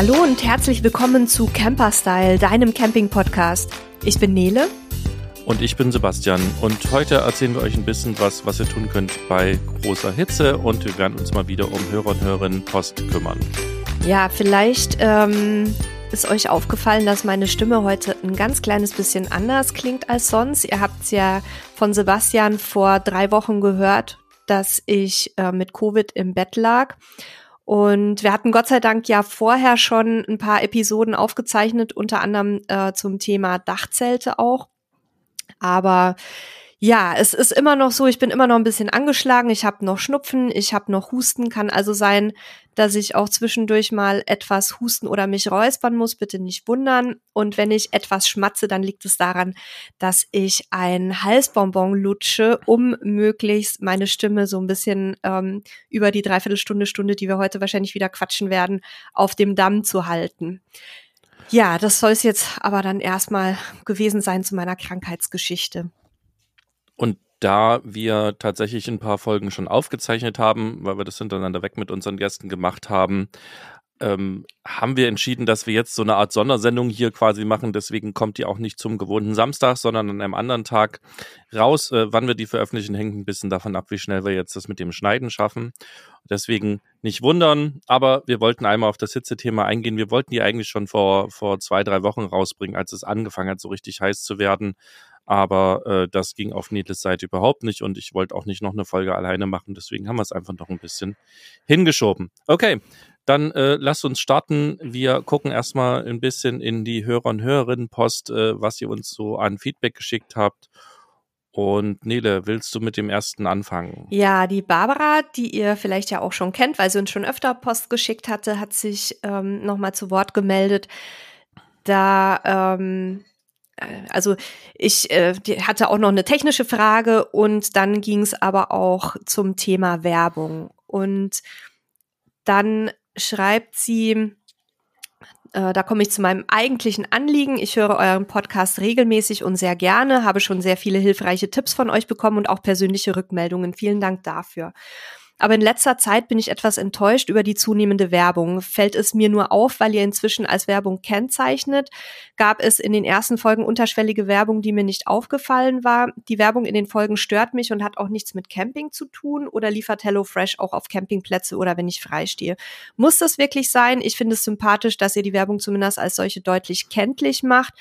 Hallo und herzlich willkommen zu Camper Style, deinem Camping-Podcast. Ich bin Nele. Und ich bin Sebastian. Und heute erzählen wir euch ein bisschen was, was ihr tun könnt bei großer Hitze. Und wir werden uns mal wieder um Hörer und Hörerinnen Post kümmern. Ja, vielleicht ähm, ist euch aufgefallen, dass meine Stimme heute ein ganz kleines bisschen anders klingt als sonst. Ihr habt es ja von Sebastian vor drei Wochen gehört, dass ich äh, mit Covid im Bett lag. Und wir hatten Gott sei Dank ja vorher schon ein paar Episoden aufgezeichnet, unter anderem äh, zum Thema Dachzelte auch. Aber ja, es ist immer noch so, ich bin immer noch ein bisschen angeschlagen, ich habe noch Schnupfen, ich habe noch Husten, kann also sein, dass ich auch zwischendurch mal etwas husten oder mich räuspern muss, bitte nicht wundern. Und wenn ich etwas schmatze, dann liegt es daran, dass ich ein Halsbonbon lutsche, um möglichst meine Stimme so ein bisschen ähm, über die Dreiviertelstunde, Stunde, die wir heute wahrscheinlich wieder quatschen werden, auf dem Damm zu halten. Ja, das soll es jetzt aber dann erstmal gewesen sein zu meiner Krankheitsgeschichte. Und da wir tatsächlich ein paar Folgen schon aufgezeichnet haben, weil wir das hintereinander weg mit unseren Gästen gemacht haben, ähm, haben wir entschieden, dass wir jetzt so eine Art Sondersendung hier quasi machen. Deswegen kommt die auch nicht zum gewohnten Samstag, sondern an einem anderen Tag raus. Äh, wann wir die veröffentlichen, hängt ein bisschen davon ab, wie schnell wir jetzt das mit dem Schneiden schaffen. Deswegen nicht wundern, aber wir wollten einmal auf das Hitzethema eingehen. Wir wollten die eigentlich schon vor, vor zwei, drei Wochen rausbringen, als es angefangen hat, so richtig heiß zu werden aber äh, das ging auf Needles Seite überhaupt nicht und ich wollte auch nicht noch eine Folge alleine machen, deswegen haben wir es einfach noch ein bisschen hingeschoben. Okay, dann äh, lasst uns starten. Wir gucken erstmal ein bisschen in die Hörer- und Hörerinnenpost, äh, was ihr uns so an Feedback geschickt habt. Und Nele, willst du mit dem ersten anfangen? Ja, die Barbara, die ihr vielleicht ja auch schon kennt, weil sie uns schon öfter Post geschickt hatte, hat sich ähm, nochmal zu Wort gemeldet. Da ähm, äh, also ich äh, hatte auch noch eine technische Frage und dann ging es aber auch zum Thema Werbung. Und dann schreibt sie, äh, da komme ich zu meinem eigentlichen Anliegen. Ich höre euren Podcast regelmäßig und sehr gerne, habe schon sehr viele hilfreiche Tipps von euch bekommen und auch persönliche Rückmeldungen. Vielen Dank dafür. Aber in letzter Zeit bin ich etwas enttäuscht über die zunehmende Werbung. Fällt es mir nur auf, weil ihr inzwischen als Werbung kennzeichnet? Gab es in den ersten Folgen unterschwellige Werbung, die mir nicht aufgefallen war? Die Werbung in den Folgen stört mich und hat auch nichts mit Camping zu tun oder liefert HelloFresh auch auf Campingplätze oder wenn ich freistehe? Muss das wirklich sein? Ich finde es sympathisch, dass ihr die Werbung zumindest als solche deutlich kenntlich macht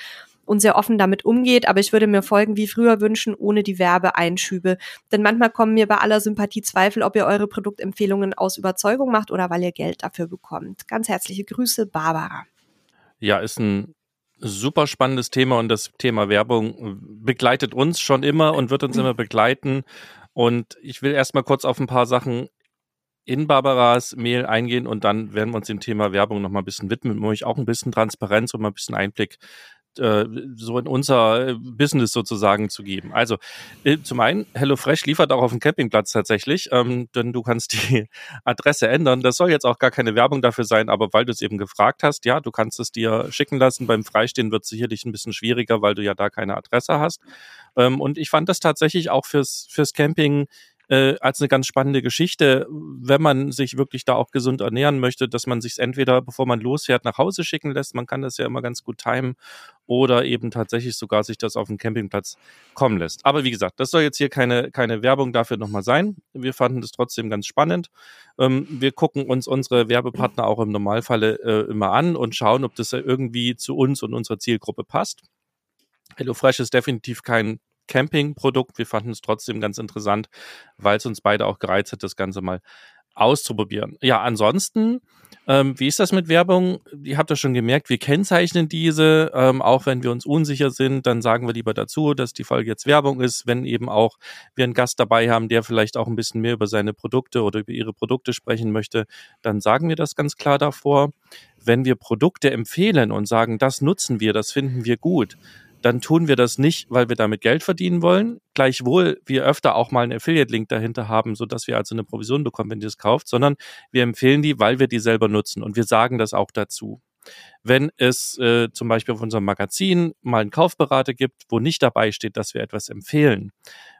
und sehr offen damit umgeht. Aber ich würde mir Folgen wie früher wünschen, ohne die Werbeeinschübe. Denn manchmal kommen mir bei aller Sympathie Zweifel, ob ihr eure Produktempfehlungen aus Überzeugung macht oder weil ihr Geld dafür bekommt. Ganz herzliche Grüße, Barbara. Ja, ist ein super spannendes Thema und das Thema Werbung begleitet uns schon immer und wird uns immer begleiten. Und ich will erstmal kurz auf ein paar Sachen in Barbaras Mail eingehen und dann werden wir uns dem Thema Werbung noch mal ein bisschen widmen, um euch auch ein bisschen Transparenz und mal ein bisschen Einblick äh, so in unser äh, Business sozusagen zu geben. Also äh, zum einen, HelloFresh liefert auch auf dem Campingplatz tatsächlich, ähm, denn du kannst die Adresse ändern. Das soll jetzt auch gar keine Werbung dafür sein, aber weil du es eben gefragt hast, ja, du kannst es dir schicken lassen. Beim Freistehen wird es sicherlich ein bisschen schwieriger, weil du ja da keine Adresse hast. Ähm, und ich fand das tatsächlich auch fürs, fürs Camping äh, als eine ganz spannende Geschichte, wenn man sich wirklich da auch gesund ernähren möchte, dass man sich entweder, bevor man losfährt, nach Hause schicken lässt, man kann das ja immer ganz gut timen, oder eben tatsächlich sogar sich das auf dem Campingplatz kommen lässt. Aber wie gesagt, das soll jetzt hier keine, keine Werbung dafür nochmal sein. Wir fanden das trotzdem ganz spannend. Ähm, wir gucken uns unsere Werbepartner auch im Normalfalle äh, immer an und schauen, ob das irgendwie zu uns und unserer Zielgruppe passt. HelloFresh ist definitiv kein Campingprodukt. Wir fanden es trotzdem ganz interessant, weil es uns beide auch gereizt hat, das Ganze mal auszuprobieren. Ja, ansonsten, ähm, wie ist das mit Werbung? Ihr habt das schon gemerkt, wir kennzeichnen diese, ähm, auch wenn wir uns unsicher sind, dann sagen wir lieber dazu, dass die Folge jetzt Werbung ist, wenn eben auch wir einen Gast dabei haben, der vielleicht auch ein bisschen mehr über seine Produkte oder über ihre Produkte sprechen möchte, dann sagen wir das ganz klar davor. Wenn wir Produkte empfehlen und sagen, das nutzen wir, das finden wir gut, dann tun wir das nicht, weil wir damit Geld verdienen wollen. Gleichwohl wir öfter auch mal einen Affiliate-Link dahinter haben, so dass wir also eine Provision bekommen, wenn ihr es kauft, sondern wir empfehlen die, weil wir die selber nutzen und wir sagen das auch dazu. Wenn es äh, zum Beispiel auf unserem Magazin mal einen Kaufberater gibt, wo nicht dabei steht, dass wir etwas empfehlen,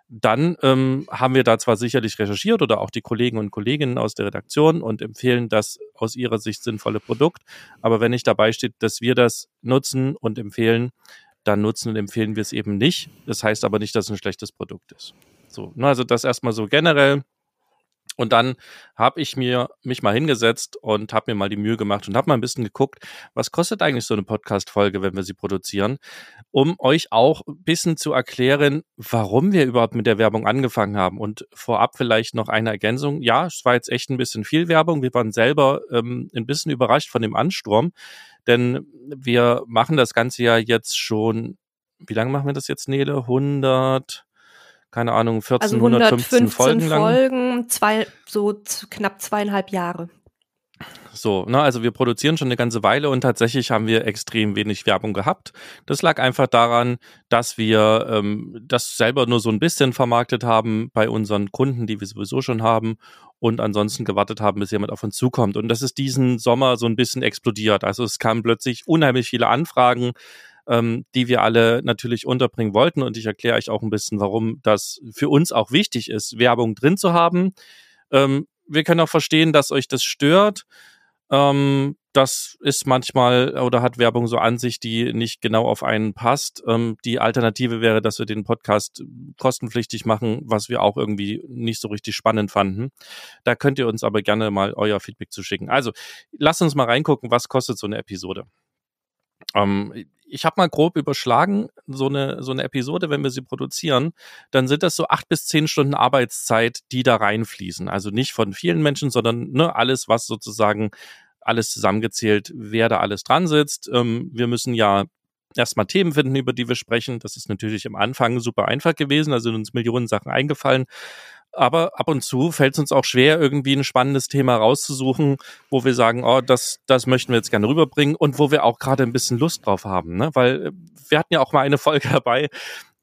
dann ähm, haben wir da zwar sicherlich recherchiert oder auch die Kollegen und Kolleginnen aus der Redaktion und empfehlen das aus ihrer Sicht sinnvolle Produkt. Aber wenn nicht dabei steht, dass wir das nutzen und empfehlen, dann nutzen und empfehlen wir es eben nicht. Das heißt aber nicht, dass es ein schlechtes Produkt ist. So, ne, also das erstmal so generell. Und dann habe ich mir mich mal hingesetzt und habe mir mal die Mühe gemacht und habe mal ein bisschen geguckt, was kostet eigentlich so eine Podcast-Folge, wenn wir sie produzieren, um euch auch ein bisschen zu erklären, warum wir überhaupt mit der Werbung angefangen haben. Und vorab vielleicht noch eine Ergänzung. Ja, es war jetzt echt ein bisschen viel Werbung. Wir waren selber ähm, ein bisschen überrascht von dem Ansturm, denn wir machen das Ganze ja jetzt schon, wie lange machen wir das jetzt, Nele? 100 keine Ahnung, 14, also 115 Folgen lang. Folgen, zwei, so knapp zweieinhalb Jahre. So, ne, also wir produzieren schon eine ganze Weile und tatsächlich haben wir extrem wenig Werbung gehabt. Das lag einfach daran, dass wir ähm, das selber nur so ein bisschen vermarktet haben bei unseren Kunden, die wir sowieso schon haben und ansonsten gewartet haben, bis jemand auf uns zukommt. Und das ist diesen Sommer so ein bisschen explodiert. Also es kamen plötzlich unheimlich viele Anfragen ähm, die wir alle natürlich unterbringen wollten. Und ich erkläre euch auch ein bisschen, warum das für uns auch wichtig ist, Werbung drin zu haben. Ähm, wir können auch verstehen, dass euch das stört. Ähm, das ist manchmal oder hat Werbung so an sich, die nicht genau auf einen passt. Ähm, die Alternative wäre, dass wir den Podcast kostenpflichtig machen, was wir auch irgendwie nicht so richtig spannend fanden. Da könnt ihr uns aber gerne mal euer Feedback zuschicken. Also, lasst uns mal reingucken, was kostet so eine Episode. Ähm, ich habe mal grob überschlagen, so eine, so eine Episode, wenn wir sie produzieren, dann sind das so acht bis zehn Stunden Arbeitszeit, die da reinfließen. Also nicht von vielen Menschen, sondern ne, alles, was sozusagen alles zusammengezählt, wer da alles dran sitzt. Ähm, wir müssen ja erstmal Themen finden, über die wir sprechen. Das ist natürlich am Anfang super einfach gewesen, also sind uns Millionen Sachen eingefallen. Aber ab und zu fällt es uns auch schwer, irgendwie ein spannendes Thema rauszusuchen, wo wir sagen, oh, das, das möchten wir jetzt gerne rüberbringen und wo wir auch gerade ein bisschen Lust drauf haben. Ne? Weil äh, wir hatten ja auch mal eine Folge dabei,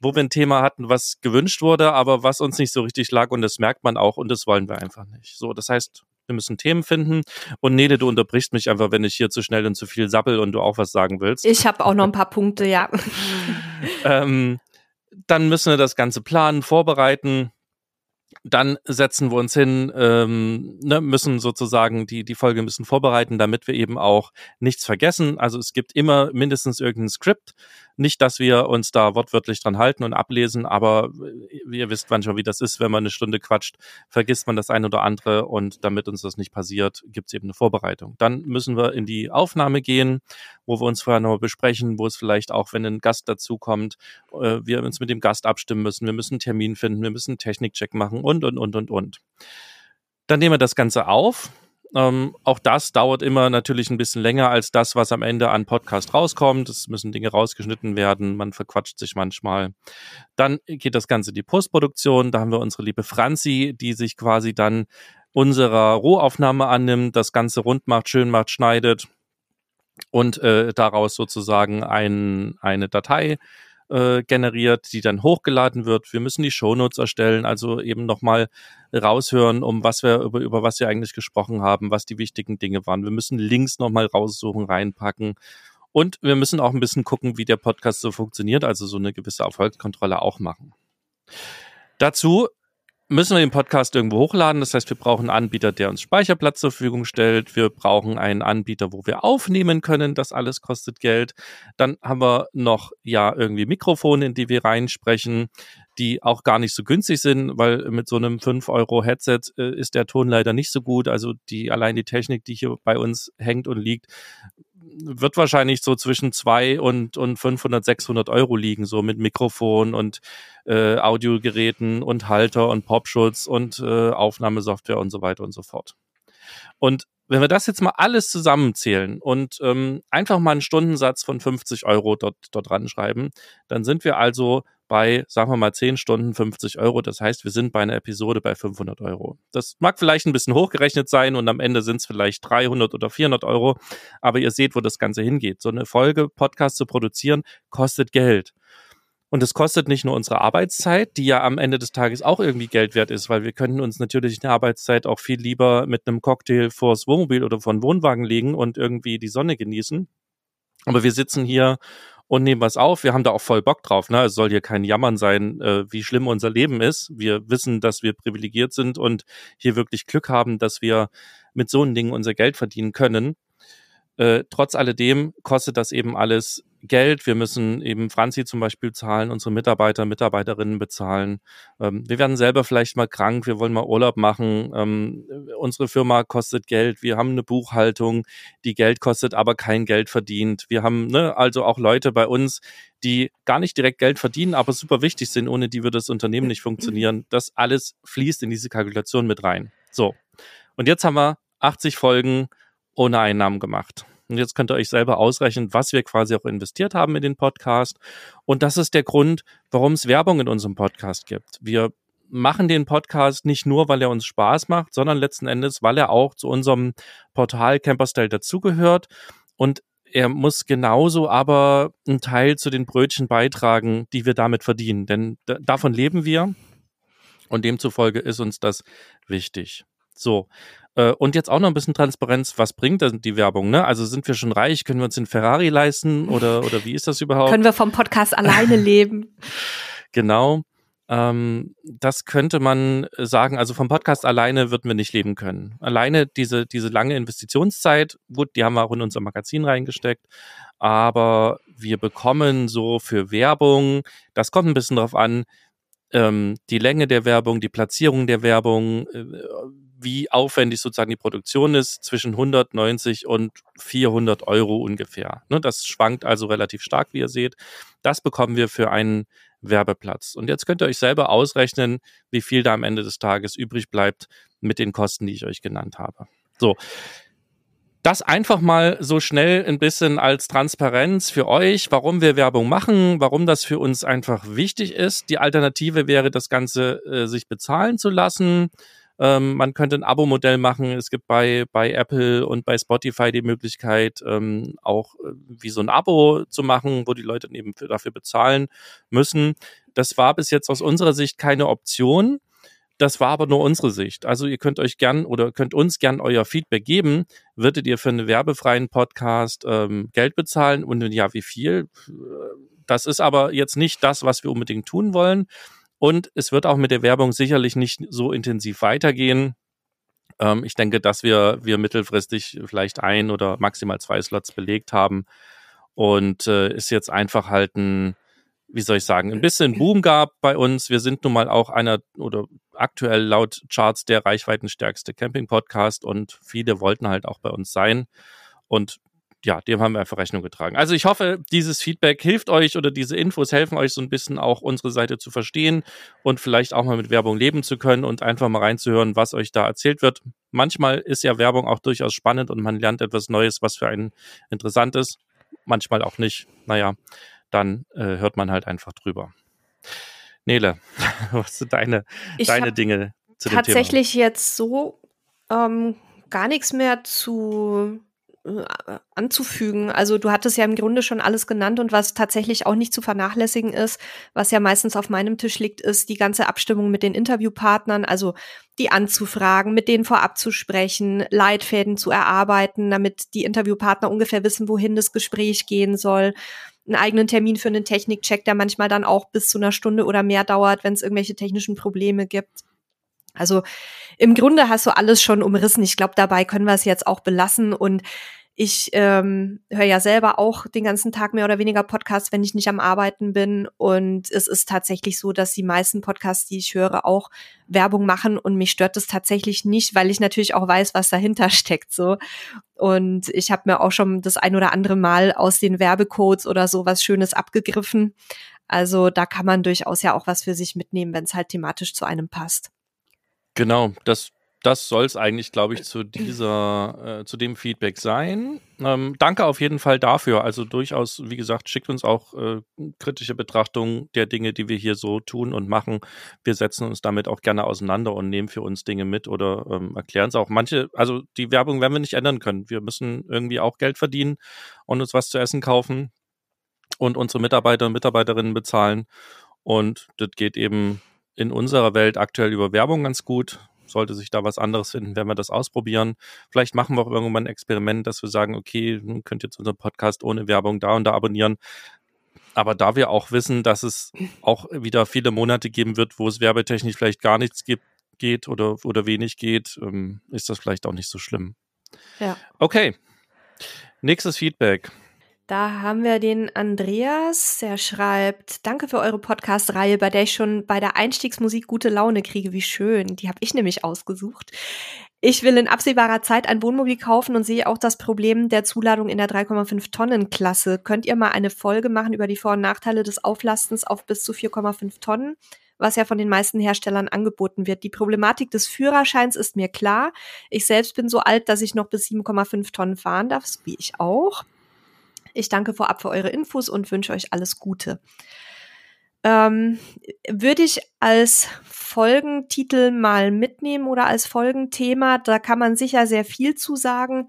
wo wir ein Thema hatten, was gewünscht wurde, aber was uns nicht so richtig lag und das merkt man auch und das wollen wir einfach nicht. So, das heißt, wir müssen Themen finden. Und Nede, du unterbrichst mich einfach, wenn ich hier zu schnell und zu viel sabbel und du auch was sagen willst. Ich habe auch noch ein paar Punkte, ja. ähm, dann müssen wir das Ganze planen, vorbereiten dann setzen wir uns hin, ähm, ne, müssen sozusagen die, die Folge müssen vorbereiten, damit wir eben auch nichts vergessen. Also es gibt immer mindestens irgendein Skript, nicht, dass wir uns da wortwörtlich dran halten und ablesen, aber ihr wisst manchmal, wie das ist, wenn man eine Stunde quatscht, vergisst man das eine oder andere und damit uns das nicht passiert, gibt es eben eine Vorbereitung. Dann müssen wir in die Aufnahme gehen, wo wir uns vorher noch besprechen, wo es vielleicht auch, wenn ein Gast dazukommt, äh, wir uns mit dem Gast abstimmen müssen, wir müssen einen Termin finden, wir müssen einen Technikcheck machen und, und, und, und, und. Dann nehmen wir das Ganze auf, ähm, auch das dauert immer natürlich ein bisschen länger als das, was am Ende an Podcast rauskommt. Es müssen Dinge rausgeschnitten werden, man verquatscht sich manchmal. Dann geht das Ganze in die Postproduktion. Da haben wir unsere liebe Franzi, die sich quasi dann unserer Rohaufnahme annimmt, das Ganze rund macht, schön macht, schneidet und äh, daraus sozusagen ein, eine Datei äh, generiert, die dann hochgeladen wird. Wir müssen die Shownotes erstellen, also eben nochmal raushören, um was wir über, über was wir eigentlich gesprochen haben, was die wichtigen Dinge waren. Wir müssen Links nochmal raussuchen, reinpacken. Und wir müssen auch ein bisschen gucken, wie der Podcast so funktioniert, also so eine gewisse Erfolgskontrolle auch machen. Dazu müssen wir den Podcast irgendwo hochladen. Das heißt, wir brauchen einen Anbieter, der uns Speicherplatz zur Verfügung stellt. Wir brauchen einen Anbieter, wo wir aufnehmen können. Das alles kostet Geld. Dann haben wir noch ja irgendwie Mikrofone, in die wir reinsprechen, die auch gar nicht so günstig sind, weil mit so einem 5 Euro Headset äh, ist der Ton leider nicht so gut. Also die allein die Technik, die hier bei uns hängt und liegt, wird wahrscheinlich so zwischen zwei und, und 500, 600 Euro liegen, so mit Mikrofon und äh, Audiogeräten und Halter und Popschutz und äh, Aufnahmesoftware und so weiter und so fort. Und wenn wir das jetzt mal alles zusammenzählen und ähm, einfach mal einen Stundensatz von 50 Euro dort, dort ranschreiben, dann sind wir also bei, sagen wir mal, 10 Stunden 50 Euro. Das heißt, wir sind bei einer Episode bei 500 Euro. Das mag vielleicht ein bisschen hochgerechnet sein und am Ende sind es vielleicht 300 oder 400 Euro, aber ihr seht, wo das Ganze hingeht. So eine Folge Podcast zu produzieren kostet Geld. Und es kostet nicht nur unsere Arbeitszeit, die ja am Ende des Tages auch irgendwie Geld wert ist, weil wir können uns natürlich eine Arbeitszeit auch viel lieber mit einem Cocktail vors Wohnmobil oder vor den Wohnwagen legen und irgendwie die Sonne genießen. Aber wir sitzen hier und nehmen was auf. Wir haben da auch voll Bock drauf. Ne? Es soll hier kein Jammern sein, äh, wie schlimm unser Leben ist. Wir wissen, dass wir privilegiert sind und hier wirklich Glück haben, dass wir mit so Dingen unser Geld verdienen können. Äh, trotz alledem kostet das eben alles Geld. Wir müssen eben Franzi zum Beispiel zahlen, unsere Mitarbeiter, Mitarbeiterinnen bezahlen. Ähm, wir werden selber vielleicht mal krank, wir wollen mal Urlaub machen. Ähm, unsere Firma kostet Geld. Wir haben eine Buchhaltung, die Geld kostet, aber kein Geld verdient. Wir haben ne, also auch Leute bei uns, die gar nicht direkt Geld verdienen, aber super wichtig sind, ohne die würde das Unternehmen nicht funktionieren. Das alles fließt in diese Kalkulation mit rein. So. Und jetzt haben wir 80 Folgen ohne Einnahmen gemacht. Und jetzt könnt ihr euch selber ausrechnen, was wir quasi auch investiert haben in den Podcast. Und das ist der Grund, warum es Werbung in unserem Podcast gibt. Wir machen den Podcast nicht nur, weil er uns Spaß macht, sondern letzten Endes, weil er auch zu unserem Portal Camperstyle dazugehört. Und er muss genauso aber einen Teil zu den Brötchen beitragen, die wir damit verdienen. Denn davon leben wir. Und demzufolge ist uns das wichtig. So, und jetzt auch noch ein bisschen Transparenz, was bringt denn die Werbung? Ne? Also sind wir schon reich? Können wir uns den Ferrari leisten oder, oder wie ist das überhaupt? Können wir vom Podcast alleine leben? Genau. Ähm, das könnte man sagen, also vom Podcast alleine würden wir nicht leben können. Alleine diese, diese lange Investitionszeit, gut, die haben wir auch in unser Magazin reingesteckt, aber wir bekommen so für Werbung, das kommt ein bisschen drauf an, ähm, die Länge der Werbung, die Platzierung der Werbung, äh, wie aufwendig sozusagen die Produktion ist, zwischen 190 und 400 Euro ungefähr. Ne, das schwankt also relativ stark, wie ihr seht. Das bekommen wir für einen Werbeplatz. Und jetzt könnt ihr euch selber ausrechnen, wie viel da am Ende des Tages übrig bleibt mit den Kosten, die ich euch genannt habe. So. Das einfach mal so schnell ein bisschen als Transparenz für euch, warum wir Werbung machen, warum das für uns einfach wichtig ist. Die Alternative wäre, das Ganze äh, sich bezahlen zu lassen. Ähm, man könnte ein Abo-Modell machen. Es gibt bei, bei Apple und bei Spotify die Möglichkeit, ähm, auch äh, wie so ein Abo zu machen, wo die Leute eben für, dafür bezahlen müssen. Das war bis jetzt aus unserer Sicht keine Option. Das war aber nur unsere Sicht. Also ihr könnt euch gern oder könnt uns gern euer Feedback geben. Würdet ihr für einen werbefreien Podcast ähm, Geld bezahlen und ja, wie viel? Das ist aber jetzt nicht das, was wir unbedingt tun wollen. Und es wird auch mit der Werbung sicherlich nicht so intensiv weitergehen. Ähm, ich denke, dass wir, wir mittelfristig vielleicht ein oder maximal zwei Slots belegt haben. Und äh, ist jetzt einfach halt ein, wie soll ich sagen, ein bisschen Boom gab bei uns. Wir sind nun mal auch einer oder aktuell laut Charts der reichweitenstärkste Camping-Podcast und viele wollten halt auch bei uns sein. Und ja, dem haben wir einfach Rechnung getragen. Also ich hoffe, dieses Feedback hilft euch oder diese Infos helfen euch so ein bisschen auch unsere Seite zu verstehen und vielleicht auch mal mit Werbung leben zu können und einfach mal reinzuhören, was euch da erzählt wird. Manchmal ist ja Werbung auch durchaus spannend und man lernt etwas Neues, was für einen interessant ist. Manchmal auch nicht. Naja, dann äh, hört man halt einfach drüber. Nele, was sind deine, deine Dinge zu dem Thema? Tatsächlich jetzt so ähm, gar nichts mehr zu anzufügen. Also du hattest ja im Grunde schon alles genannt und was tatsächlich auch nicht zu vernachlässigen ist, was ja meistens auf meinem Tisch liegt, ist die ganze Abstimmung mit den Interviewpartnern, also die anzufragen, mit denen vorab zu sprechen, Leitfäden zu erarbeiten, damit die Interviewpartner ungefähr wissen, wohin das Gespräch gehen soll einen eigenen Termin für einen Technikcheck, der manchmal dann auch bis zu einer Stunde oder mehr dauert, wenn es irgendwelche technischen Probleme gibt. Also im Grunde hast du alles schon umrissen. Ich glaube, dabei können wir es jetzt auch belassen. Und ich ähm, höre ja selber auch den ganzen Tag mehr oder weniger Podcasts, wenn ich nicht am Arbeiten bin. Und es ist tatsächlich so, dass die meisten Podcasts, die ich höre, auch Werbung machen. Und mich stört das tatsächlich nicht, weil ich natürlich auch weiß, was dahinter steckt. So. Und ich habe mir auch schon das ein oder andere Mal aus den Werbecodes oder so was Schönes abgegriffen. Also da kann man durchaus ja auch was für sich mitnehmen, wenn es halt thematisch zu einem passt. Genau, das das soll es eigentlich, glaube ich, zu dieser, äh, zu dem Feedback sein. Ähm, danke auf jeden Fall dafür. Also durchaus, wie gesagt, schickt uns auch äh, kritische Betrachtungen der Dinge, die wir hier so tun und machen. Wir setzen uns damit auch gerne auseinander und nehmen für uns Dinge mit oder ähm, erklären es auch. Manche, also die Werbung werden wir nicht ändern können. Wir müssen irgendwie auch Geld verdienen und uns was zu essen kaufen und unsere Mitarbeiter und Mitarbeiterinnen bezahlen. Und das geht eben in unserer Welt aktuell über Werbung ganz gut sollte sich da was anderes finden, werden wir das ausprobieren. Vielleicht machen wir auch irgendwann ein Experiment, dass wir sagen, okay, könnt jetzt unseren Podcast ohne Werbung da und da abonnieren. Aber da wir auch wissen, dass es auch wieder viele Monate geben wird, wo es werbetechnisch vielleicht gar nichts gibt, geht oder, oder wenig geht, ähm, ist das vielleicht auch nicht so schlimm. Ja. Okay. Nächstes Feedback. Da haben wir den Andreas, der schreibt, danke für eure Podcast-Reihe, bei der ich schon bei der Einstiegsmusik gute Laune kriege. Wie schön. Die habe ich nämlich ausgesucht. Ich will in absehbarer Zeit ein Wohnmobil kaufen und sehe auch das Problem der Zuladung in der 3,5 Tonnen Klasse. Könnt ihr mal eine Folge machen über die Vor- und Nachteile des Auflastens auf bis zu 4,5 Tonnen? was ja von den meisten Herstellern angeboten wird. Die Problematik des Führerscheins ist mir klar. Ich selbst bin so alt, dass ich noch bis 7,5 Tonnen fahren darf, wie ich auch. Ich danke vorab für eure Infos und wünsche euch alles Gute. Ähm, würde ich als Folgentitel mal mitnehmen oder als Folgenthema. Da kann man sicher sehr viel zu sagen.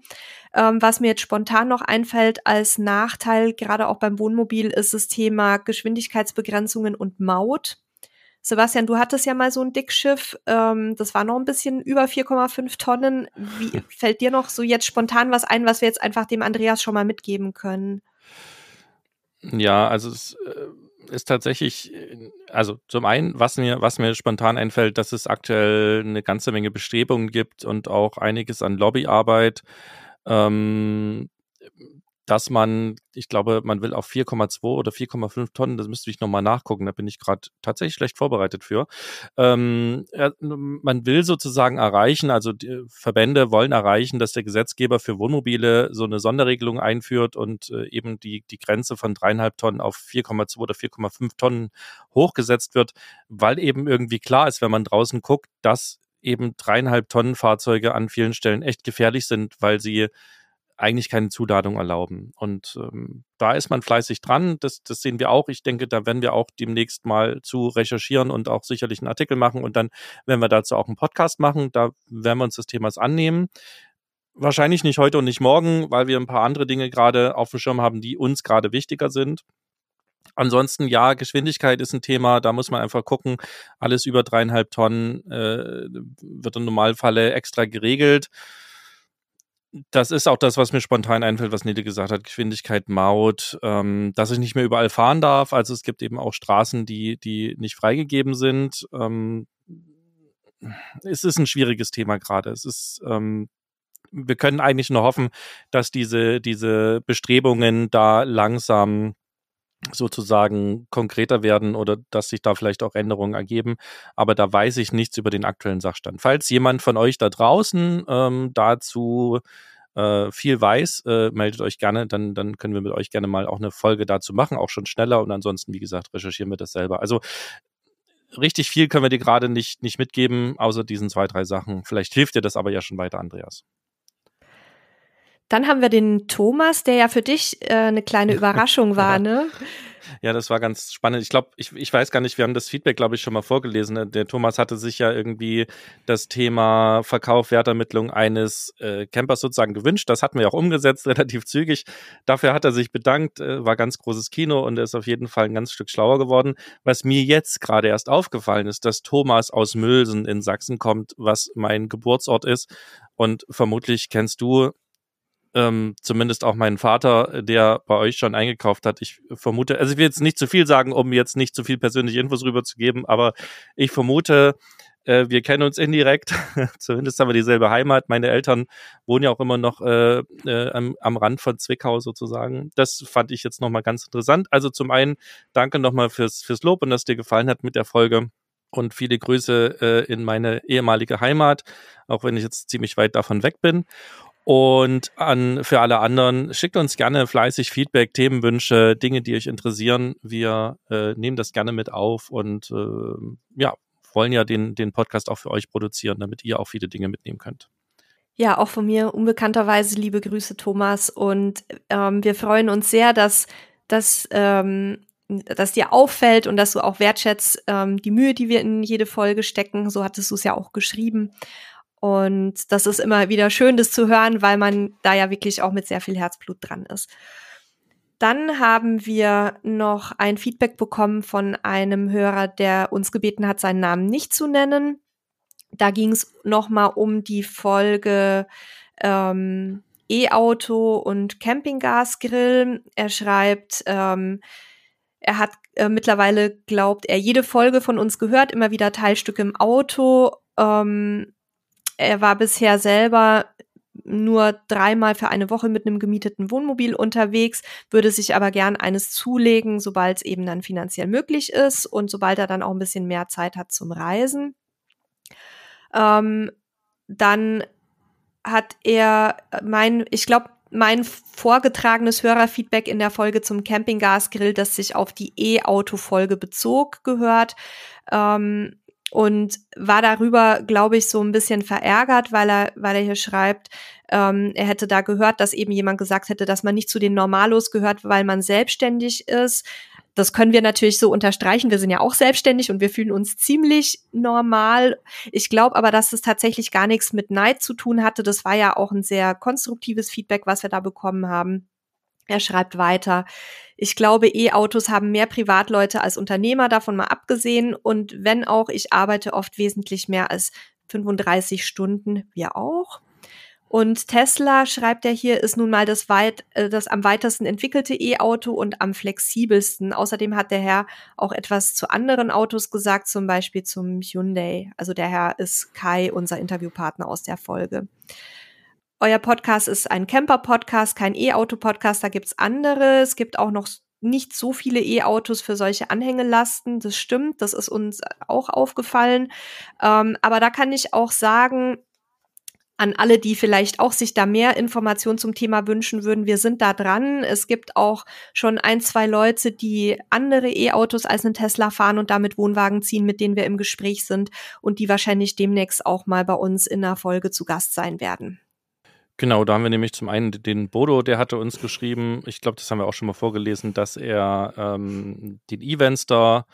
Ähm, was mir jetzt spontan noch einfällt als Nachteil, gerade auch beim Wohnmobil, ist das Thema Geschwindigkeitsbegrenzungen und Maut. Sebastian, du hattest ja mal so ein Dickschiff, ähm, das war noch ein bisschen über 4,5 Tonnen. Wie fällt dir noch so jetzt spontan was ein, was wir jetzt einfach dem Andreas schon mal mitgeben können? Ja, also es äh, ist tatsächlich, also zum einen, was mir, was mir spontan einfällt, dass es aktuell eine ganze Menge Bestrebungen gibt und auch einiges an Lobbyarbeit, ähm, dass man, ich glaube, man will auf 4,2 oder 4,5 Tonnen, das müsste ich nochmal nachgucken, da bin ich gerade tatsächlich schlecht vorbereitet für. Ähm, man will sozusagen erreichen, also die Verbände wollen erreichen, dass der Gesetzgeber für Wohnmobile so eine Sonderregelung einführt und äh, eben die, die Grenze von dreieinhalb Tonnen auf 4,2 oder 4,5 Tonnen hochgesetzt wird, weil eben irgendwie klar ist, wenn man draußen guckt, dass eben dreieinhalb Tonnen Fahrzeuge an vielen Stellen echt gefährlich sind, weil sie eigentlich keine Zuladung erlauben. Und ähm, da ist man fleißig dran. Das, das sehen wir auch. Ich denke, da werden wir auch demnächst mal zu recherchieren und auch sicherlich einen Artikel machen. Und dann werden wir dazu auch einen Podcast machen. Da werden wir uns des Themas annehmen. Wahrscheinlich nicht heute und nicht morgen, weil wir ein paar andere Dinge gerade auf dem Schirm haben, die uns gerade wichtiger sind. Ansonsten, ja, Geschwindigkeit ist ein Thema, da muss man einfach gucken. Alles über dreieinhalb Tonnen äh, wird im Normalfalle extra geregelt das ist auch das, was mir spontan einfällt, was Nede gesagt hat, Geschwindigkeit, Maut, ähm, dass ich nicht mehr überall fahren darf. Also es gibt eben auch Straßen, die, die nicht freigegeben sind. Ähm, es ist ein schwieriges Thema gerade. Es ist, ähm, wir können eigentlich nur hoffen, dass diese, diese Bestrebungen da langsam sozusagen konkreter werden oder dass sich da vielleicht auch Änderungen ergeben. Aber da weiß ich nichts über den aktuellen Sachstand. Falls jemand von euch da draußen ähm, dazu äh, viel weiß, äh, meldet euch gerne, dann, dann können wir mit euch gerne mal auch eine Folge dazu machen, auch schon schneller. Und ansonsten, wie gesagt, recherchieren wir das selber. Also richtig viel können wir dir gerade nicht, nicht mitgeben, außer diesen zwei, drei Sachen. Vielleicht hilft dir das aber ja schon weiter, Andreas. Dann haben wir den Thomas, der ja für dich äh, eine kleine Überraschung war, ne? Ja, das war ganz spannend. Ich glaube, ich, ich weiß gar nicht, wir haben das Feedback, glaube ich, schon mal vorgelesen. Der Thomas hatte sich ja irgendwie das Thema Verkauf, Wertermittlung eines äh, Campers sozusagen gewünscht. Das hatten wir auch umgesetzt, relativ zügig. Dafür hat er sich bedankt, äh, war ganz großes Kino und er ist auf jeden Fall ein ganz Stück schlauer geworden. Was mir jetzt gerade erst aufgefallen ist, dass Thomas aus Mülsen in Sachsen kommt, was mein Geburtsort ist. Und vermutlich kennst du ähm, zumindest auch meinen Vater, der bei euch schon eingekauft hat. Ich vermute, also ich will jetzt nicht zu viel sagen, um jetzt nicht zu viel persönliche Infos rüberzugeben, aber ich vermute, äh, wir kennen uns indirekt. zumindest haben wir dieselbe Heimat. Meine Eltern wohnen ja auch immer noch äh, äh, am, am Rand von Zwickau sozusagen. Das fand ich jetzt nochmal ganz interessant. Also zum einen danke nochmal fürs, fürs Lob und dass dir gefallen hat mit der Folge und viele Grüße äh, in meine ehemalige Heimat, auch wenn ich jetzt ziemlich weit davon weg bin. Und an, für alle anderen, schickt uns gerne fleißig Feedback, Themenwünsche, Dinge, die euch interessieren. Wir äh, nehmen das gerne mit auf und äh, ja, wollen ja den, den Podcast auch für euch produzieren, damit ihr auch viele Dinge mitnehmen könnt. Ja, auch von mir unbekannterweise liebe Grüße, Thomas. Und ähm, wir freuen uns sehr, dass, dass, ähm, dass dir auffällt und dass du auch wertschätzt ähm, die Mühe, die wir in jede Folge stecken. So hattest du es ja auch geschrieben. Und das ist immer wieder schön, das zu hören, weil man da ja wirklich auch mit sehr viel Herzblut dran ist. Dann haben wir noch ein Feedback bekommen von einem Hörer, der uns gebeten hat, seinen Namen nicht zu nennen. Da ging es nochmal um die Folge ähm, E-Auto und Campinggasgrill. Er schreibt, ähm, Er hat äh, mittlerweile, glaubt er, jede Folge von uns gehört, immer wieder Teilstücke im Auto. Ähm, er war bisher selber nur dreimal für eine Woche mit einem gemieteten Wohnmobil unterwegs, würde sich aber gern eines zulegen, sobald es eben dann finanziell möglich ist und sobald er dann auch ein bisschen mehr Zeit hat zum Reisen. Ähm, dann hat er mein, ich glaube, mein vorgetragenes Hörerfeedback in der Folge zum Campinggasgrill, das sich auf die E-Auto-Folge bezog, gehört. Ähm, und war darüber, glaube ich, so ein bisschen verärgert, weil er, weil er hier schreibt, ähm, er hätte da gehört, dass eben jemand gesagt hätte, dass man nicht zu den Normalos gehört, weil man selbstständig ist. Das können wir natürlich so unterstreichen. Wir sind ja auch selbstständig und wir fühlen uns ziemlich normal. Ich glaube aber, dass es tatsächlich gar nichts mit Neid zu tun hatte. Das war ja auch ein sehr konstruktives Feedback, was wir da bekommen haben. Er schreibt weiter, ich glaube, E-Autos haben mehr Privatleute als Unternehmer, davon mal abgesehen. Und wenn auch, ich arbeite oft wesentlich mehr als 35 Stunden, wir auch. Und Tesla, schreibt er hier, ist nun mal das, weit, äh, das am weitesten entwickelte E-Auto und am flexibelsten. Außerdem hat der Herr auch etwas zu anderen Autos gesagt, zum Beispiel zum Hyundai. Also der Herr ist Kai, unser Interviewpartner aus der Folge. Euer Podcast ist ein Camper-Podcast, kein E-Auto-Podcast, da gibt's andere. Es gibt auch noch nicht so viele E-Autos für solche Anhängelasten. Das stimmt, das ist uns auch aufgefallen. Ähm, aber da kann ich auch sagen, an alle, die vielleicht auch sich da mehr Informationen zum Thema wünschen würden, wir sind da dran. Es gibt auch schon ein, zwei Leute, die andere E-Autos als einen Tesla fahren und damit Wohnwagen ziehen, mit denen wir im Gespräch sind und die wahrscheinlich demnächst auch mal bei uns in der Folge zu Gast sein werden. Genau, da haben wir nämlich zum einen den Bodo, der hatte uns geschrieben, ich glaube, das haben wir auch schon mal vorgelesen, dass er ähm, den E-Venster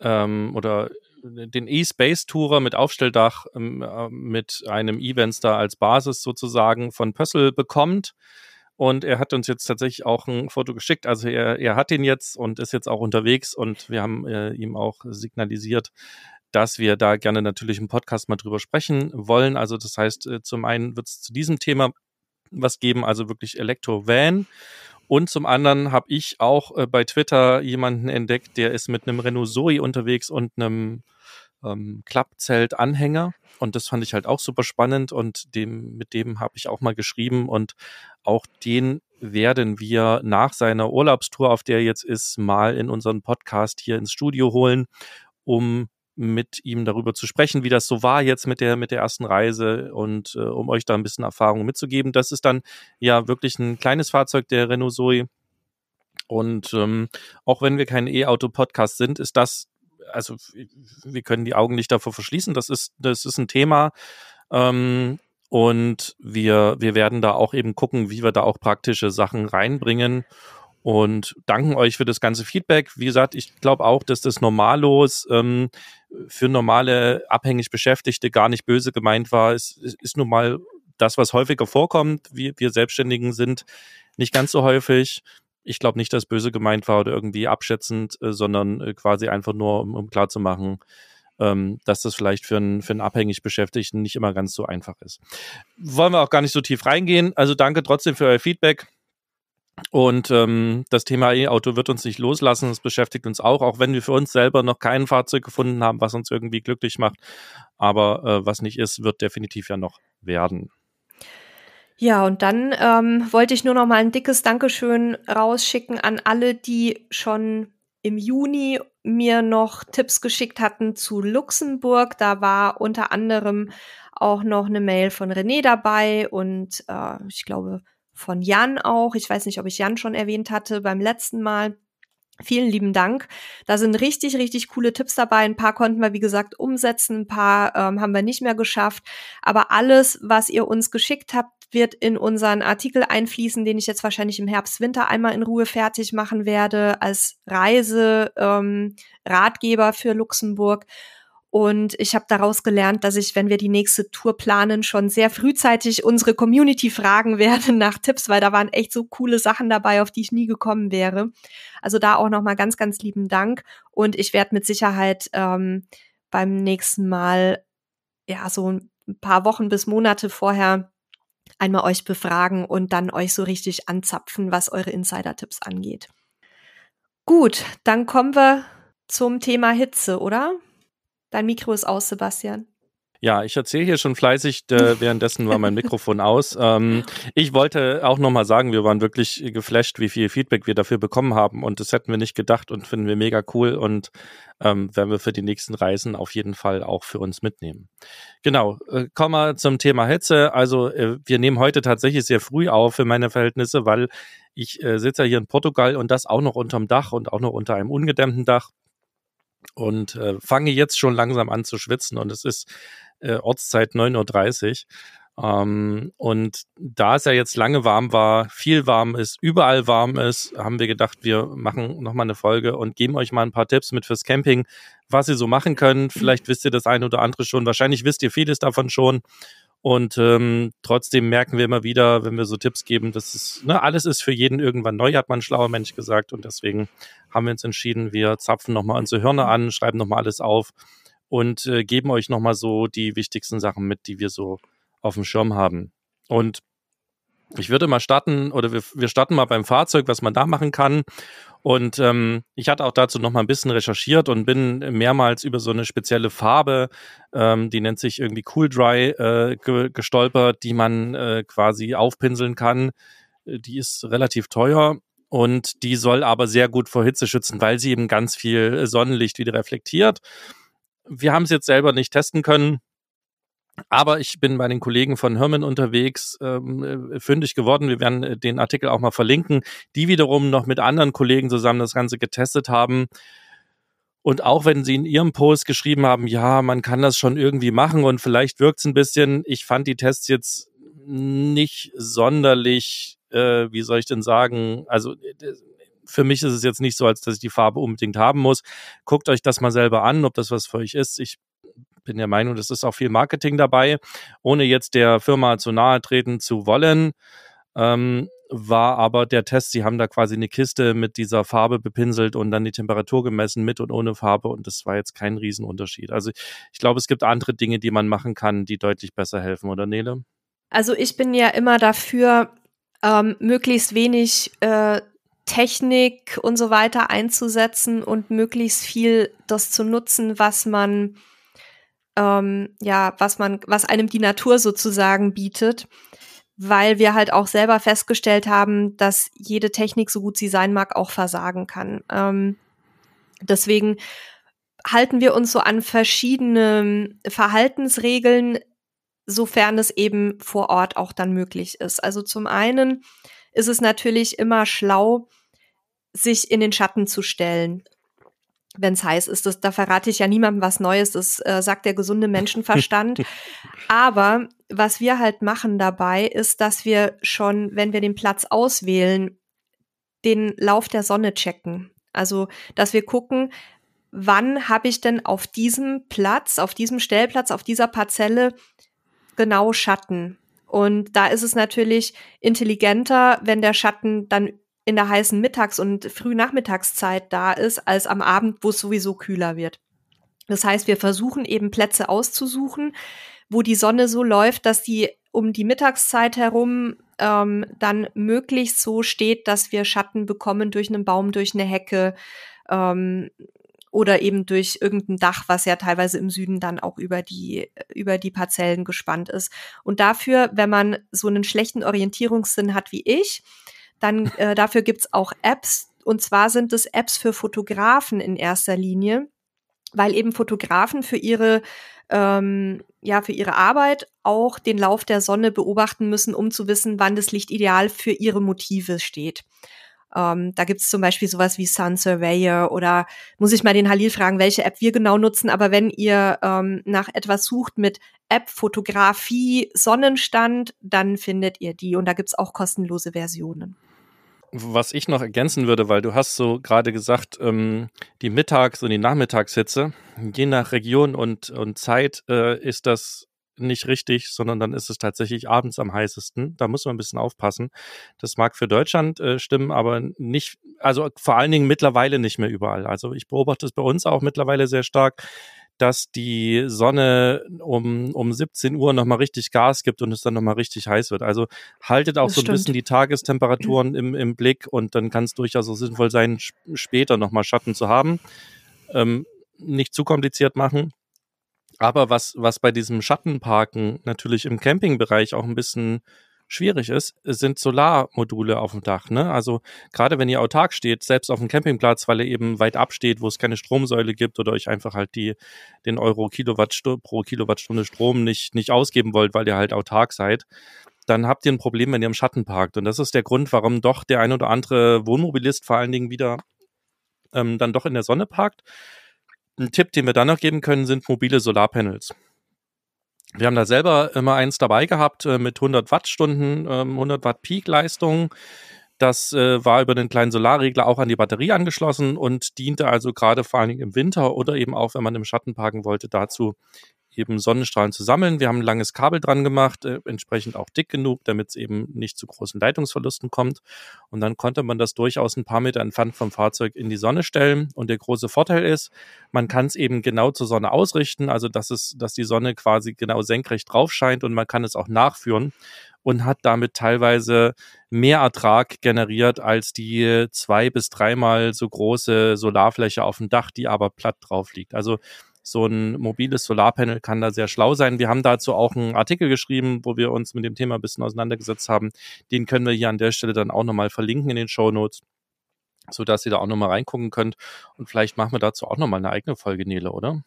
ähm, oder den E-Space Tourer mit Aufstelldach ähm, äh, mit einem E-Venster als Basis sozusagen von Pössl bekommt. Und er hat uns jetzt tatsächlich auch ein Foto geschickt. Also er, er hat den jetzt und ist jetzt auch unterwegs und wir haben äh, ihm auch signalisiert, dass wir da gerne natürlich im Podcast mal drüber sprechen wollen. Also das heißt, äh, zum einen wird es zu diesem Thema was geben, also wirklich Elektro-Van. Und zum anderen habe ich auch äh, bei Twitter jemanden entdeckt, der ist mit einem Renault Zoe unterwegs und einem ähm, Klappzelt-Anhänger. Und das fand ich halt auch super spannend und dem, mit dem habe ich auch mal geschrieben und auch den werden wir nach seiner Urlaubstour, auf der er jetzt ist, mal in unseren Podcast hier ins Studio holen, um mit ihm darüber zu sprechen, wie das so war jetzt mit der mit der ersten Reise und äh, um euch da ein bisschen Erfahrung mitzugeben. Das ist dann ja wirklich ein kleines Fahrzeug der Renault Zoe und ähm, auch wenn wir kein E-Auto-Podcast sind, ist das also wir können die Augen nicht davor verschließen. Das ist das ist ein Thema. Ähm, und wir, wir werden da auch eben gucken, wie wir da auch praktische Sachen reinbringen und danken euch für das ganze Feedback. Wie gesagt, ich glaube auch, dass das Normallos ähm, für normale abhängig Beschäftigte gar nicht böse gemeint war. Es, es ist nun mal das, was häufiger vorkommt. Wir, wir Selbstständigen sind nicht ganz so häufig. Ich glaube nicht, dass böse gemeint war oder irgendwie abschätzend, äh, sondern äh, quasi einfach nur, um, um klarzumachen, ähm, dass das vielleicht für einen, für einen abhängig Beschäftigten nicht immer ganz so einfach ist. Wollen wir auch gar nicht so tief reingehen. Also danke trotzdem für euer Feedback. Und ähm, das Thema E-Auto wird uns nicht loslassen. Es beschäftigt uns auch, auch wenn wir für uns selber noch kein Fahrzeug gefunden haben, was uns irgendwie glücklich macht. Aber äh, was nicht ist, wird definitiv ja noch werden. Ja, und dann ähm, wollte ich nur noch mal ein dickes Dankeschön rausschicken an alle, die schon im Juni mir noch Tipps geschickt hatten zu Luxemburg. Da war unter anderem auch noch eine Mail von René dabei und äh, ich glaube von Jan auch. Ich weiß nicht, ob ich Jan schon erwähnt hatte beim letzten Mal. Vielen lieben Dank. Da sind richtig, richtig coole Tipps dabei. Ein paar konnten wir, wie gesagt, umsetzen, ein paar ähm, haben wir nicht mehr geschafft. Aber alles, was ihr uns geschickt habt, wird in unseren Artikel einfließen, den ich jetzt wahrscheinlich im Herbst, Winter einmal in Ruhe fertig machen werde als Reise, ähm, Ratgeber für Luxemburg. Und ich habe daraus gelernt, dass ich, wenn wir die nächste Tour planen, schon sehr frühzeitig unsere Community fragen werde nach Tipps, weil da waren echt so coole Sachen dabei, auf die ich nie gekommen wäre. Also da auch nochmal ganz, ganz lieben Dank. Und ich werde mit Sicherheit ähm, beim nächsten Mal, ja, so ein paar Wochen bis Monate vorher einmal euch befragen und dann euch so richtig anzapfen, was eure Insider-Tipps angeht. Gut, dann kommen wir zum Thema Hitze, oder? Dein Mikro ist aus, Sebastian. Ja, ich erzähle hier schon fleißig, äh, währenddessen war mein Mikrofon aus. Ähm, ich wollte auch nochmal sagen, wir waren wirklich geflasht, wie viel Feedback wir dafür bekommen haben und das hätten wir nicht gedacht und finden wir mega cool und ähm, werden wir für die nächsten Reisen auf jeden Fall auch für uns mitnehmen. Genau, äh, kommen wir zum Thema Hitze. Also äh, wir nehmen heute tatsächlich sehr früh auf für meine Verhältnisse, weil ich äh, sitze hier in Portugal und das auch noch unterm Dach und auch noch unter einem ungedämmten Dach und äh, fange jetzt schon langsam an zu schwitzen und es ist äh, Ortszeit 9.30 Uhr. Ähm, und da es ja jetzt lange warm war, viel warm ist, überall warm ist, haben wir gedacht, wir machen nochmal eine Folge und geben euch mal ein paar Tipps mit fürs Camping, was ihr so machen könnt. Vielleicht wisst ihr das eine oder andere schon, wahrscheinlich wisst ihr vieles davon schon. Und ähm, trotzdem merken wir immer wieder, wenn wir so Tipps geben, dass es, ne, alles ist für jeden irgendwann neu, hat man ein schlauer Mensch gesagt. Und deswegen haben wir uns entschieden, wir zapfen nochmal unsere Hirne an, schreiben nochmal alles auf und äh, geben euch nochmal so die wichtigsten Sachen mit, die wir so auf dem Schirm haben. Und ich würde mal starten, oder wir, wir starten mal beim Fahrzeug, was man da machen kann. Und ähm, ich hatte auch dazu noch mal ein bisschen recherchiert und bin mehrmals über so eine spezielle Farbe, ähm, die nennt sich irgendwie Cool Dry, äh, ge gestolpert, die man äh, quasi aufpinseln kann. Die ist relativ teuer und die soll aber sehr gut vor Hitze schützen, weil sie eben ganz viel Sonnenlicht wieder reflektiert wir haben es jetzt selber nicht testen können. Aber ich bin bei den Kollegen von Herman unterwegs, ähm, äh, fündig geworden. Wir werden äh, den Artikel auch mal verlinken, die wiederum noch mit anderen Kollegen zusammen das Ganze getestet haben. Und auch wenn sie in ihrem Post geschrieben haben, ja, man kann das schon irgendwie machen und vielleicht wirkt es ein bisschen, ich fand die Tests jetzt nicht sonderlich, äh, wie soll ich denn sagen, also äh, für mich ist es jetzt nicht so, als dass ich die Farbe unbedingt haben muss. Guckt euch das mal selber an, ob das was für euch ist. Ich bin der Meinung, das ist auch viel Marketing dabei, ohne jetzt der Firma zu nahe treten zu wollen. Ähm, war aber der Test, sie haben da quasi eine Kiste mit dieser Farbe bepinselt und dann die Temperatur gemessen mit und ohne Farbe und das war jetzt kein Riesenunterschied. Also ich glaube, es gibt andere Dinge, die man machen kann, die deutlich besser helfen, oder Nele? Also ich bin ja immer dafür, ähm, möglichst wenig äh, Technik und so weiter einzusetzen und möglichst viel das zu nutzen, was man ähm, ja, was man, was einem die Natur sozusagen bietet, weil wir halt auch selber festgestellt haben, dass jede Technik, so gut sie sein mag, auch versagen kann. Ähm, deswegen halten wir uns so an verschiedene Verhaltensregeln, sofern es eben vor Ort auch dann möglich ist. Also zum einen ist es natürlich immer schlau, sich in den Schatten zu stellen. Wenn es heiß ist, das, da verrate ich ja niemandem was Neues, das äh, sagt der gesunde Menschenverstand. Aber was wir halt machen dabei, ist, dass wir schon, wenn wir den Platz auswählen, den Lauf der Sonne checken. Also, dass wir gucken, wann habe ich denn auf diesem Platz, auf diesem Stellplatz, auf dieser Parzelle genau Schatten. Und da ist es natürlich intelligenter, wenn der Schatten dann in der heißen Mittags- und Frühnachmittagszeit da ist, als am Abend, wo es sowieso kühler wird. Das heißt, wir versuchen eben Plätze auszusuchen, wo die Sonne so läuft, dass die um die Mittagszeit herum ähm, dann möglichst so steht, dass wir Schatten bekommen durch einen Baum, durch eine Hecke ähm, oder eben durch irgendein Dach, was ja teilweise im Süden dann auch über die, über die Parzellen gespannt ist. Und dafür, wenn man so einen schlechten Orientierungssinn hat wie ich, dann äh, dafür gibt's auch Apps. Und zwar sind es Apps für Fotografen in erster Linie, weil eben Fotografen für ihre ähm, ja für ihre Arbeit auch den Lauf der Sonne beobachten müssen, um zu wissen, wann das Licht ideal für ihre Motive steht. Ähm, da gibt es zum Beispiel sowas wie Sun Surveyor oder muss ich mal den Halil fragen, welche App wir genau nutzen. Aber wenn ihr ähm, nach etwas sucht mit App Fotografie Sonnenstand, dann findet ihr die und da gibt's auch kostenlose Versionen. Was ich noch ergänzen würde, weil du hast so gerade gesagt, ähm, die Mittags- und die Nachmittagshitze, je nach Region und, und Zeit äh, ist das nicht richtig, sondern dann ist es tatsächlich abends am heißesten. Da muss man ein bisschen aufpassen. Das mag für Deutschland äh, stimmen, aber nicht, also vor allen Dingen mittlerweile nicht mehr überall. Also ich beobachte es bei uns auch mittlerweile sehr stark dass die Sonne um, um 17 Uhr nochmal richtig Gas gibt und es dann nochmal richtig heiß wird. Also haltet auch das so ein bisschen die Tagestemperaturen im, im Blick und dann kann es durchaus so sinnvoll sein, später nochmal Schatten zu haben. Ähm, nicht zu kompliziert machen. Aber was, was bei diesem Schattenparken natürlich im Campingbereich auch ein bisschen schwierig ist, sind Solarmodule auf dem Dach. Ne? Also gerade wenn ihr autark steht, selbst auf dem Campingplatz, weil ihr eben weit absteht, wo es keine Stromsäule gibt oder euch einfach halt die, den Euro Kilowattstunde pro Kilowattstunde Strom nicht, nicht ausgeben wollt, weil ihr halt autark seid, dann habt ihr ein Problem, wenn ihr im Schatten parkt. Und das ist der Grund, warum doch der ein oder andere Wohnmobilist vor allen Dingen wieder ähm, dann doch in der Sonne parkt. Ein Tipp, den wir dann noch geben können, sind mobile Solarpanels. Wir haben da selber immer eins dabei gehabt äh, mit 100 Wattstunden, äh, 100 Watt Peak-Leistung. Das äh, war über den kleinen Solarregler auch an die Batterie angeschlossen und diente also gerade vor allen Dingen im Winter oder eben auch, wenn man im Schatten parken wollte, dazu, eben Sonnenstrahlen zu sammeln. Wir haben ein langes Kabel dran gemacht, äh, entsprechend auch dick genug, damit es eben nicht zu großen Leitungsverlusten kommt. Und dann konnte man das durchaus ein paar Meter entfernt vom Fahrzeug in die Sonne stellen. Und der große Vorteil ist, man kann es eben genau zur Sonne ausrichten, also dass es, dass die Sonne quasi genau senkrecht drauf scheint und man kann es auch nachführen und hat damit teilweise mehr Ertrag generiert als die zwei bis dreimal so große Solarfläche auf dem Dach, die aber platt drauf liegt. Also so ein mobiles Solarpanel kann da sehr schlau sein. Wir haben dazu auch einen Artikel geschrieben, wo wir uns mit dem Thema ein bisschen auseinandergesetzt haben. Den können wir hier an der Stelle dann auch nochmal verlinken in den Show Notes, so dass ihr da auch nochmal reingucken könnt. Und vielleicht machen wir dazu auch nochmal eine eigene Folge, Nele, oder?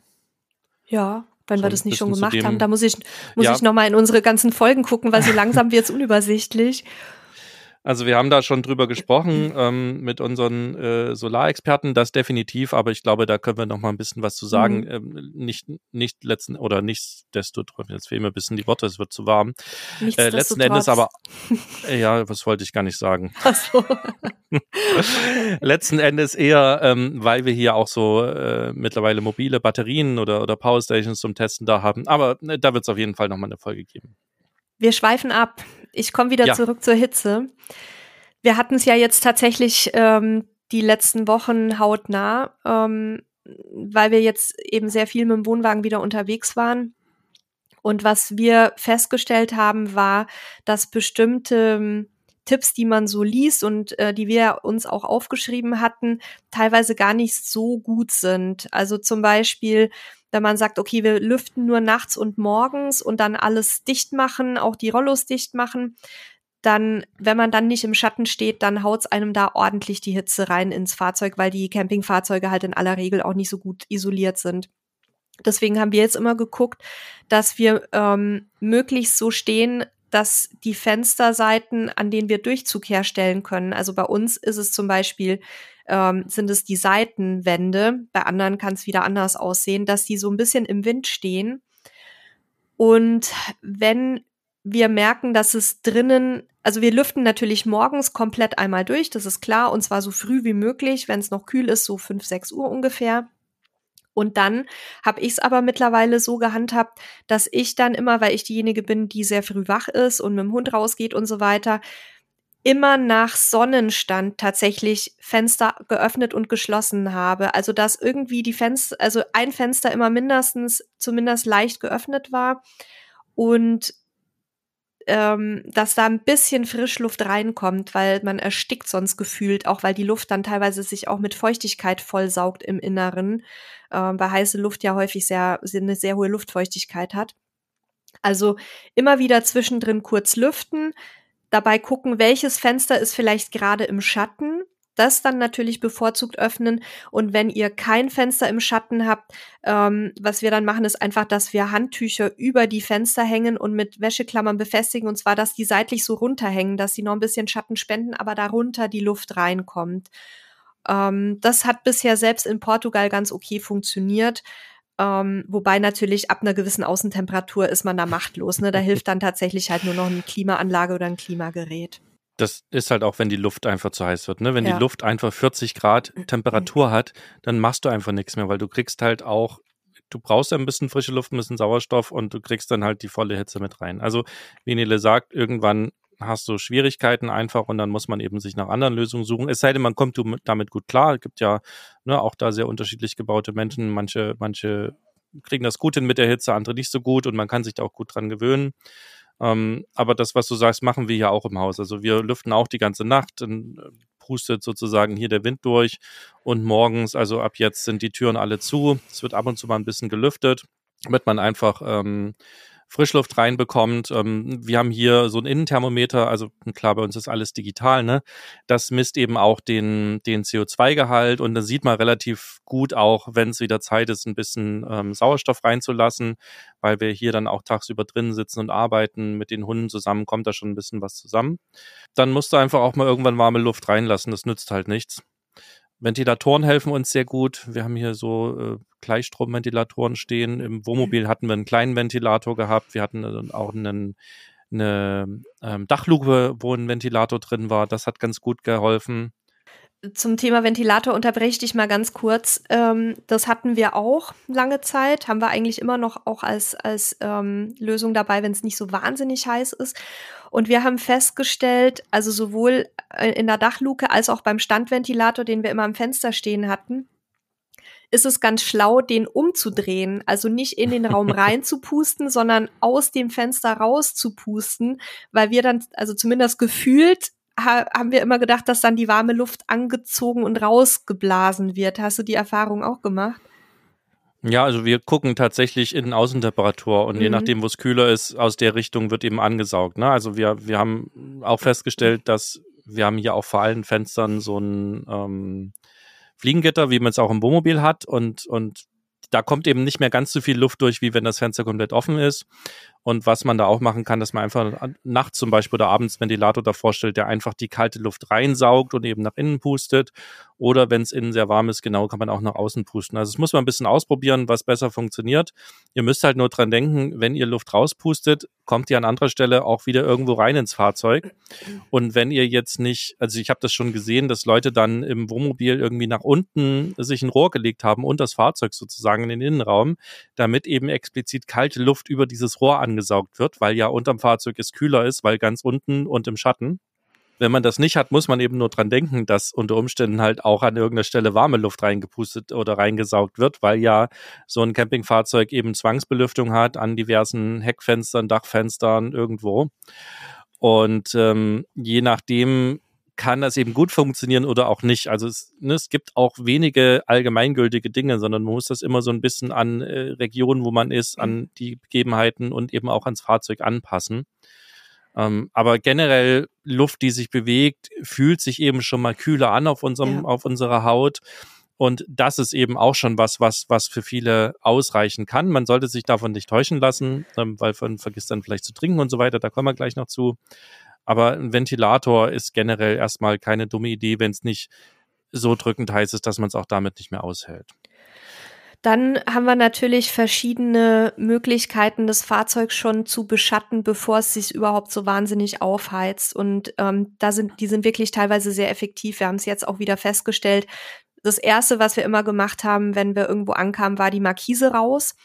Ja, wenn so wir das nicht schon gemacht haben. Da muss ich, muss ja. ich nochmal in unsere ganzen Folgen gucken, weil so langsam wird es unübersichtlich. Also wir haben da schon drüber gesprochen ähm, mit unseren äh, Solarexperten, das definitiv, aber ich glaube, da können wir noch mal ein bisschen was zu sagen. Mhm. Ähm, nicht, nicht letzten oder nichtsdestotrotz, jetzt fehlen mir ein bisschen die Worte, es wird zu warm. Äh, letzten Endes aber, äh, ja, was wollte ich gar nicht sagen. Ach so. letzten Endes eher, ähm, weil wir hier auch so äh, mittlerweile mobile Batterien oder, oder Powerstations zum Testen da haben. Aber äh, da wird es auf jeden Fall noch mal eine Folge geben. Wir schweifen ab. Ich komme wieder ja. zurück zur Hitze. Wir hatten es ja jetzt tatsächlich ähm, die letzten Wochen hautnah, ähm, weil wir jetzt eben sehr viel mit dem Wohnwagen wieder unterwegs waren. Und was wir festgestellt haben, war, dass bestimmte ähm, Tipps, die man so liest und äh, die wir uns auch aufgeschrieben hatten, teilweise gar nicht so gut sind. Also zum Beispiel wenn man sagt, okay, wir lüften nur nachts und morgens und dann alles dicht machen, auch die Rollos dicht machen, dann, wenn man dann nicht im Schatten steht, dann haut's einem da ordentlich die Hitze rein ins Fahrzeug, weil die Campingfahrzeuge halt in aller Regel auch nicht so gut isoliert sind. Deswegen haben wir jetzt immer geguckt, dass wir ähm, möglichst so stehen, dass die Fensterseiten, an denen wir Durchzug herstellen können, also bei uns ist es zum Beispiel ähm, sind es die Seitenwände. Bei anderen kann es wieder anders aussehen, dass die so ein bisschen im Wind stehen. Und wenn wir merken, dass es drinnen, also wir lüften natürlich morgens komplett einmal durch, das ist klar, und zwar so früh wie möglich, wenn es noch kühl ist, so fünf, sechs Uhr ungefähr. Und dann habe ich es aber mittlerweile so gehandhabt, dass ich dann immer, weil ich diejenige bin, die sehr früh wach ist und mit dem Hund rausgeht und so weiter, immer nach Sonnenstand tatsächlich Fenster geöffnet und geschlossen habe. Also dass irgendwie die Fenster, also ein Fenster immer mindestens zumindest leicht geöffnet war und ähm, dass da ein bisschen Frischluft reinkommt, weil man erstickt sonst gefühlt, auch weil die Luft dann teilweise sich auch mit Feuchtigkeit vollsaugt im Inneren, äh, weil heiße Luft ja häufig sehr, eine sehr hohe Luftfeuchtigkeit hat. Also immer wieder zwischendrin kurz lüften, dabei gucken, welches Fenster ist vielleicht gerade im Schatten. Das dann natürlich bevorzugt öffnen. Und wenn ihr kein Fenster im Schatten habt, ähm, was wir dann machen, ist einfach, dass wir Handtücher über die Fenster hängen und mit Wäscheklammern befestigen. Und zwar, dass die seitlich so runterhängen, dass sie noch ein bisschen Schatten spenden, aber darunter die Luft reinkommt. Ähm, das hat bisher selbst in Portugal ganz okay funktioniert. Ähm, wobei natürlich ab einer gewissen Außentemperatur ist man da machtlos. Ne? Da hilft dann tatsächlich halt nur noch eine Klimaanlage oder ein Klimagerät. Das ist halt auch, wenn die Luft einfach zu heiß wird. Ne? Wenn ja. die Luft einfach 40 Grad mhm. Temperatur hat, dann machst du einfach nichts mehr, weil du kriegst halt auch, du brauchst ja ein bisschen frische Luft, ein bisschen Sauerstoff und du kriegst dann halt die volle Hitze mit rein. Also, wie Nele sagt, irgendwann hast du Schwierigkeiten einfach und dann muss man eben sich nach anderen Lösungen suchen. Es sei denn, man kommt damit gut klar. Es gibt ja ne, auch da sehr unterschiedlich gebaute Menschen. Manche, manche kriegen das gut hin mit der Hitze, andere nicht so gut und man kann sich da auch gut dran gewöhnen. Ähm, aber das, was du sagst, machen wir ja auch im Haus. Also wir lüften auch die ganze Nacht, dann äh, pustet sozusagen hier der Wind durch und morgens, also ab jetzt sind die Türen alle zu. Es wird ab und zu mal ein bisschen gelüftet, damit man einfach ähm, Frischluft reinbekommt. Ähm, wir haben hier so ein Innenthermometer, also klar, bei uns ist alles digital, ne? Das misst eben auch den, den CO2-Gehalt und dann sieht man relativ gut auch, wenn es wieder Zeit ist, ein bisschen ähm, Sauerstoff reinzulassen, weil wir hier dann auch tagsüber drin sitzen und arbeiten. Mit den Hunden zusammen kommt da schon ein bisschen was zusammen. Dann musst du einfach auch mal irgendwann warme Luft reinlassen, das nützt halt nichts. Ventilatoren helfen uns sehr gut. Wir haben hier so äh, Gleichstromventilatoren stehen. Im Wohnmobil hatten wir einen kleinen Ventilator gehabt. Wir hatten äh, auch einen, eine ähm, Dachluke, wo ein Ventilator drin war. Das hat ganz gut geholfen. Zum Thema Ventilator unterbreche ich dich mal ganz kurz. Ähm, das hatten wir auch lange Zeit, haben wir eigentlich immer noch auch als, als ähm, Lösung dabei, wenn es nicht so wahnsinnig heiß ist. Und wir haben festgestellt, also sowohl äh, in der Dachluke als auch beim Standventilator, den wir immer am Fenster stehen hatten, ist es ganz schlau, den umzudrehen. Also nicht in den Raum reinzupusten, sondern aus dem Fenster rauszupusten, weil wir dann, also zumindest gefühlt, ha haben wir immer gedacht, dass dann die warme Luft angezogen und rausgeblasen wird. Hast du die Erfahrung auch gemacht? Ja, also wir gucken tatsächlich in Außentemperatur und mhm. je nachdem, wo es kühler ist, aus der Richtung wird eben angesaugt. Ne? Also wir, wir haben auch festgestellt, dass wir haben hier auch vor allen Fenstern so ein ähm, Fliegengitter, wie man es auch im Wohnmobil hat und, und da kommt eben nicht mehr ganz so viel Luft durch, wie wenn das Fenster komplett offen ist. Und was man da auch machen kann, dass man einfach nachts zum Beispiel oder abends Ventilator davor stellt, der einfach die kalte Luft reinsaugt und eben nach innen pustet. Oder wenn es innen sehr warm ist, genau, kann man auch nach außen pusten. Also es muss man ein bisschen ausprobieren, was besser funktioniert. Ihr müsst halt nur dran denken, wenn ihr Luft rauspustet, kommt ihr an anderer Stelle auch wieder irgendwo rein ins Fahrzeug. Und wenn ihr jetzt nicht, also ich habe das schon gesehen, dass Leute dann im Wohnmobil irgendwie nach unten sich ein Rohr gelegt haben und das Fahrzeug sozusagen in den Innenraum, damit eben explizit kalte Luft über dieses Rohr an angesaugt wird, weil ja unterm Fahrzeug es kühler ist, weil ganz unten und im Schatten. Wenn man das nicht hat, muss man eben nur dran denken, dass unter Umständen halt auch an irgendeiner Stelle warme Luft reingepustet oder reingesaugt wird, weil ja so ein Campingfahrzeug eben Zwangsbelüftung hat an diversen Heckfenstern, Dachfenstern irgendwo. Und ähm, je nachdem, kann das eben gut funktionieren oder auch nicht. Also es, ne, es gibt auch wenige allgemeingültige Dinge, sondern man muss das immer so ein bisschen an äh, Regionen, wo man ist, an mhm. die Begebenheiten und eben auch ans Fahrzeug anpassen. Ähm, aber generell Luft, die sich bewegt, fühlt sich eben schon mal kühler an auf unserem, ja. auf unserer Haut. Und das ist eben auch schon was, was, was für viele ausreichen kann. Man sollte sich davon nicht täuschen lassen, ähm, weil man vergisst dann vielleicht zu trinken und so weiter. Da kommen wir gleich noch zu. Aber ein Ventilator ist generell erstmal keine dumme Idee, wenn es nicht so drückend heiß ist, dass man es auch damit nicht mehr aushält. Dann haben wir natürlich verschiedene Möglichkeiten, das Fahrzeug schon zu beschatten, bevor es sich überhaupt so wahnsinnig aufheizt. Und ähm, da sind, die sind wirklich teilweise sehr effektiv. Wir haben es jetzt auch wieder festgestellt. Das erste, was wir immer gemacht haben, wenn wir irgendwo ankamen, war die Markise raus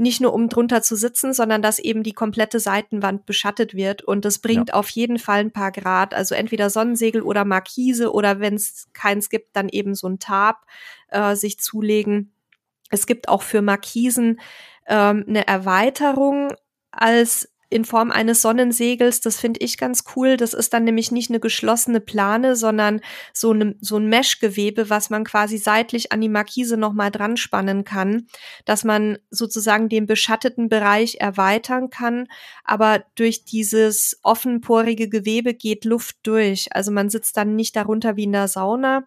nicht nur um drunter zu sitzen, sondern dass eben die komplette Seitenwand beschattet wird. Und das bringt ja. auf jeden Fall ein paar Grad. Also entweder Sonnensegel oder Markise oder wenn es keins gibt, dann eben so ein Tab äh, sich zulegen. Es gibt auch für Markisen ähm, eine Erweiterung als in Form eines Sonnensegels. Das finde ich ganz cool. Das ist dann nämlich nicht eine geschlossene Plane, sondern so, eine, so ein Meshgewebe, was man quasi seitlich an die Markise nochmal dran spannen kann, dass man sozusagen den beschatteten Bereich erweitern kann. Aber durch dieses offenporige Gewebe geht Luft durch. Also man sitzt dann nicht darunter wie in der Sauna.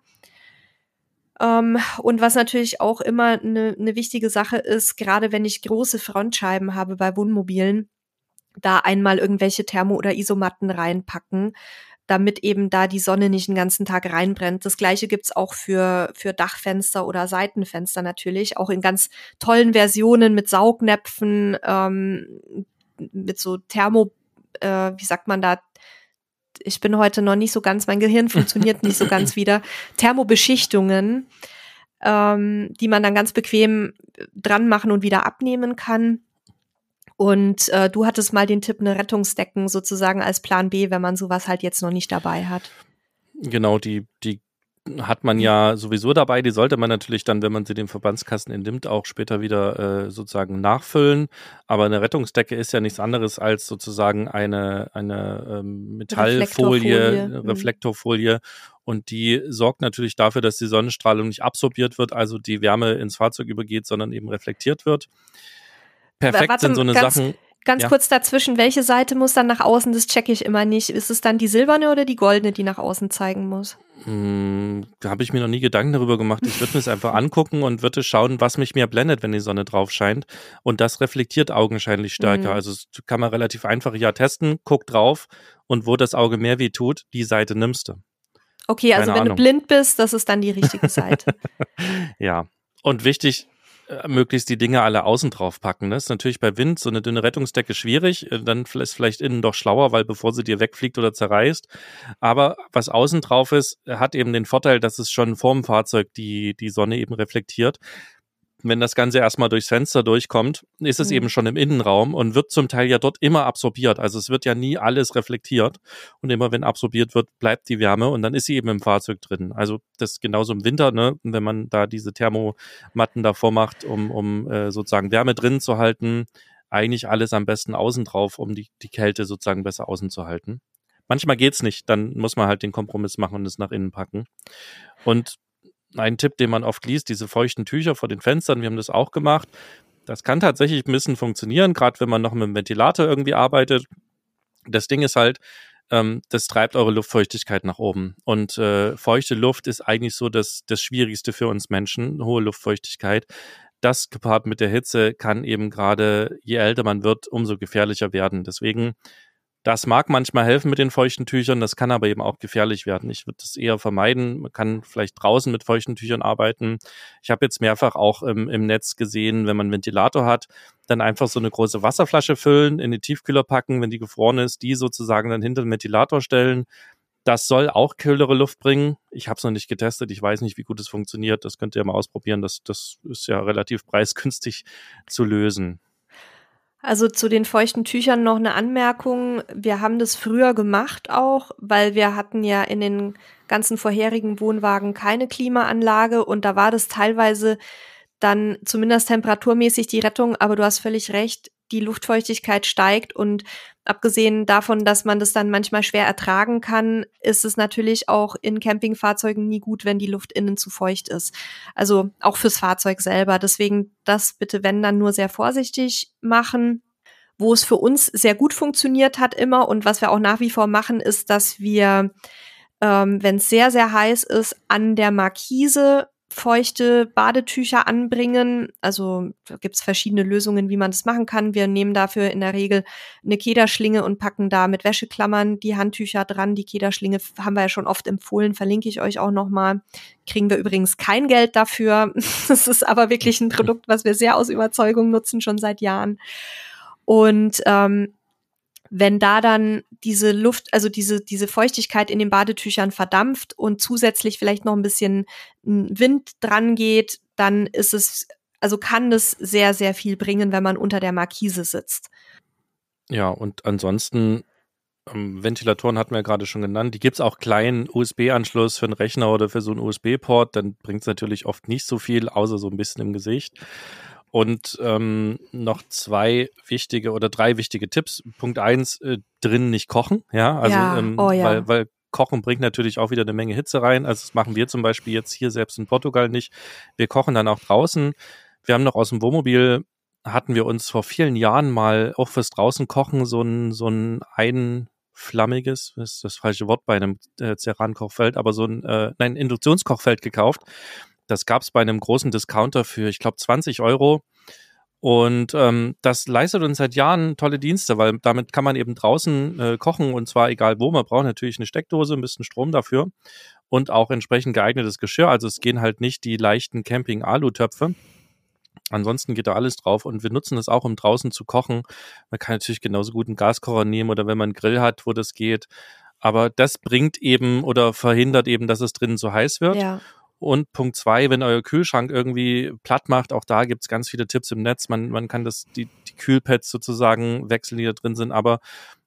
Um, ähm, und was natürlich auch immer eine, eine wichtige Sache ist, gerade wenn ich große Frontscheiben habe bei Wohnmobilen, da einmal irgendwelche Thermo- oder Isomatten reinpacken, damit eben da die Sonne nicht den ganzen Tag reinbrennt. Das gleiche gibt's auch für, für Dachfenster oder Seitenfenster natürlich, auch in ganz tollen Versionen mit Saugnäpfen, ähm, mit so Thermo, äh, wie sagt man da, ich bin heute noch nicht so ganz, mein Gehirn funktioniert nicht so ganz wieder, Thermobeschichtungen, ähm, die man dann ganz bequem dran machen und wieder abnehmen kann. Und äh, du hattest mal den Tipp, eine Rettungsdecken sozusagen als Plan B, wenn man sowas halt jetzt noch nicht dabei hat. Genau, die, die hat man ja sowieso dabei. Die sollte man natürlich dann, wenn man sie dem Verbandskasten entnimmt, auch später wieder äh, sozusagen nachfüllen. Aber eine Rettungsdecke ist ja nichts anderes als sozusagen eine, eine ähm, Metallfolie, Reflektorfolie. Reflektorfolie. Und die sorgt natürlich dafür, dass die Sonnenstrahlung nicht absorbiert wird, also die Wärme ins Fahrzeug übergeht, sondern eben reflektiert wird. Perfekt Warte, sind so eine ganz, Sachen. Ganz ja. kurz dazwischen, welche Seite muss dann nach außen? Das checke ich immer nicht. Ist es dann die silberne oder die goldene, die nach außen zeigen muss? Hm, da habe ich mir noch nie Gedanken darüber gemacht. Ich würde mir es einfach angucken und würde schauen, was mich mehr blendet, wenn die Sonne drauf scheint. Und das reflektiert augenscheinlich stärker. Mhm. Also das kann man relativ einfach ja testen. Guck drauf und wo das Auge mehr weh tut, die Seite nimmst du. Okay, also Keine wenn Ahnung. du blind bist, das ist dann die richtige Seite. ja. Und wichtig, möglichst die Dinge alle außen drauf packen. Das ist natürlich bei Wind so eine dünne Rettungsdecke schwierig. Äh, dann ist vielleicht innen doch schlauer, weil bevor sie dir wegfliegt oder zerreißt. Aber was außen drauf ist, hat eben den Vorteil, dass es schon vorm Fahrzeug die, die Sonne eben reflektiert wenn das Ganze erstmal durchs Fenster durchkommt, ist es mhm. eben schon im Innenraum und wird zum Teil ja dort immer absorbiert. Also es wird ja nie alles reflektiert und immer wenn absorbiert wird, bleibt die Wärme und dann ist sie eben im Fahrzeug drin. Also das ist genauso im Winter, ne, wenn man da diese Thermomatten davor macht, um, um äh, sozusagen Wärme drin zu halten, eigentlich alles am besten außen drauf, um die, die Kälte sozusagen besser außen zu halten. Manchmal geht's nicht, dann muss man halt den Kompromiss machen und es nach innen packen. Und ein Tipp, den man oft liest, diese feuchten Tücher vor den Fenstern, wir haben das auch gemacht. Das kann tatsächlich ein bisschen funktionieren, gerade wenn man noch mit dem Ventilator irgendwie arbeitet. Das Ding ist halt, ähm, das treibt eure Luftfeuchtigkeit nach oben. Und äh, feuchte Luft ist eigentlich so das, das Schwierigste für uns Menschen, hohe Luftfeuchtigkeit. Das gepaart mit der Hitze kann eben gerade, je älter man wird, umso gefährlicher werden. Deswegen das mag manchmal helfen mit den feuchten Tüchern, das kann aber eben auch gefährlich werden. Ich würde das eher vermeiden. Man kann vielleicht draußen mit feuchten Tüchern arbeiten. Ich habe jetzt mehrfach auch im, im Netz gesehen, wenn man einen Ventilator hat, dann einfach so eine große Wasserflasche füllen, in den Tiefkühler packen, wenn die gefroren ist, die sozusagen dann hinter den Ventilator stellen. Das soll auch kühlere Luft bringen. Ich habe es noch nicht getestet. Ich weiß nicht, wie gut es funktioniert. Das könnt ihr mal ausprobieren. Das, das ist ja relativ preisgünstig zu lösen. Also zu den feuchten Tüchern noch eine Anmerkung. Wir haben das früher gemacht auch, weil wir hatten ja in den ganzen vorherigen Wohnwagen keine Klimaanlage und da war das teilweise dann zumindest temperaturmäßig die Rettung, aber du hast völlig recht, die Luftfeuchtigkeit steigt und abgesehen davon, dass man das dann manchmal schwer ertragen kann, ist es natürlich auch in Campingfahrzeugen nie gut, wenn die Luft innen zu feucht ist. Also auch fürs Fahrzeug selber. Deswegen das bitte, wenn dann nur sehr vorsichtig machen. Wo es für uns sehr gut funktioniert hat immer und was wir auch nach wie vor machen, ist, dass wir, ähm, wenn es sehr, sehr heiß ist, an der Markise feuchte Badetücher anbringen. Also gibt es verschiedene Lösungen, wie man das machen kann. Wir nehmen dafür in der Regel eine Kederschlinge und packen da mit Wäscheklammern die Handtücher dran. Die Kederschlinge haben wir ja schon oft empfohlen, verlinke ich euch auch nochmal. Kriegen wir übrigens kein Geld dafür. Das ist aber wirklich ein Produkt, was wir sehr aus Überzeugung nutzen, schon seit Jahren. Und ähm, wenn da dann diese Luft, also diese, diese Feuchtigkeit in den Badetüchern verdampft und zusätzlich vielleicht noch ein bisschen Wind dran geht, dann ist es, also kann das sehr, sehr viel bringen, wenn man unter der Markise sitzt. Ja, und ansonsten ähm, Ventilatoren hatten wir ja gerade schon genannt. Die gibt es auch kleinen USB-Anschluss für einen Rechner oder für so einen USB-Port. Dann bringt es natürlich oft nicht so viel, außer so ein bisschen im Gesicht. Und ähm, noch zwei wichtige oder drei wichtige Tipps. Punkt eins, äh, drin nicht kochen, ja. Also ja. Ähm, oh, ja. Weil, weil Kochen bringt natürlich auch wieder eine Menge Hitze rein. Also das machen wir zum Beispiel jetzt hier selbst in Portugal nicht. Wir kochen dann auch draußen. Wir haben noch aus dem Wohnmobil hatten wir uns vor vielen Jahren mal auch fürs draußen kochen so ein so ein einflammiges, ist das falsche Wort bei einem äh, Ceran-Kochfeld, aber so ein äh, nein Induktionskochfeld gekauft das gab es bei einem großen Discounter für, ich glaube, 20 Euro. Und ähm, das leistet uns seit Jahren tolle Dienste, weil damit kann man eben draußen äh, kochen und zwar egal wo. Man braucht natürlich eine Steckdose, ein bisschen Strom dafür und auch entsprechend geeignetes Geschirr. Also es gehen halt nicht die leichten Camping-Alu-Töpfe. Ansonsten geht da alles drauf und wir nutzen das auch, um draußen zu kochen. Man kann natürlich genauso gut einen Gaskocher nehmen oder wenn man einen Grill hat, wo das geht. Aber das bringt eben oder verhindert eben, dass es drinnen so heiß wird. Ja. Und Punkt zwei, wenn euer Kühlschrank irgendwie platt macht, auch da gibt's ganz viele Tipps im Netz. Man, man kann das, die, die Kühlpads sozusagen wechseln, die da drin sind, aber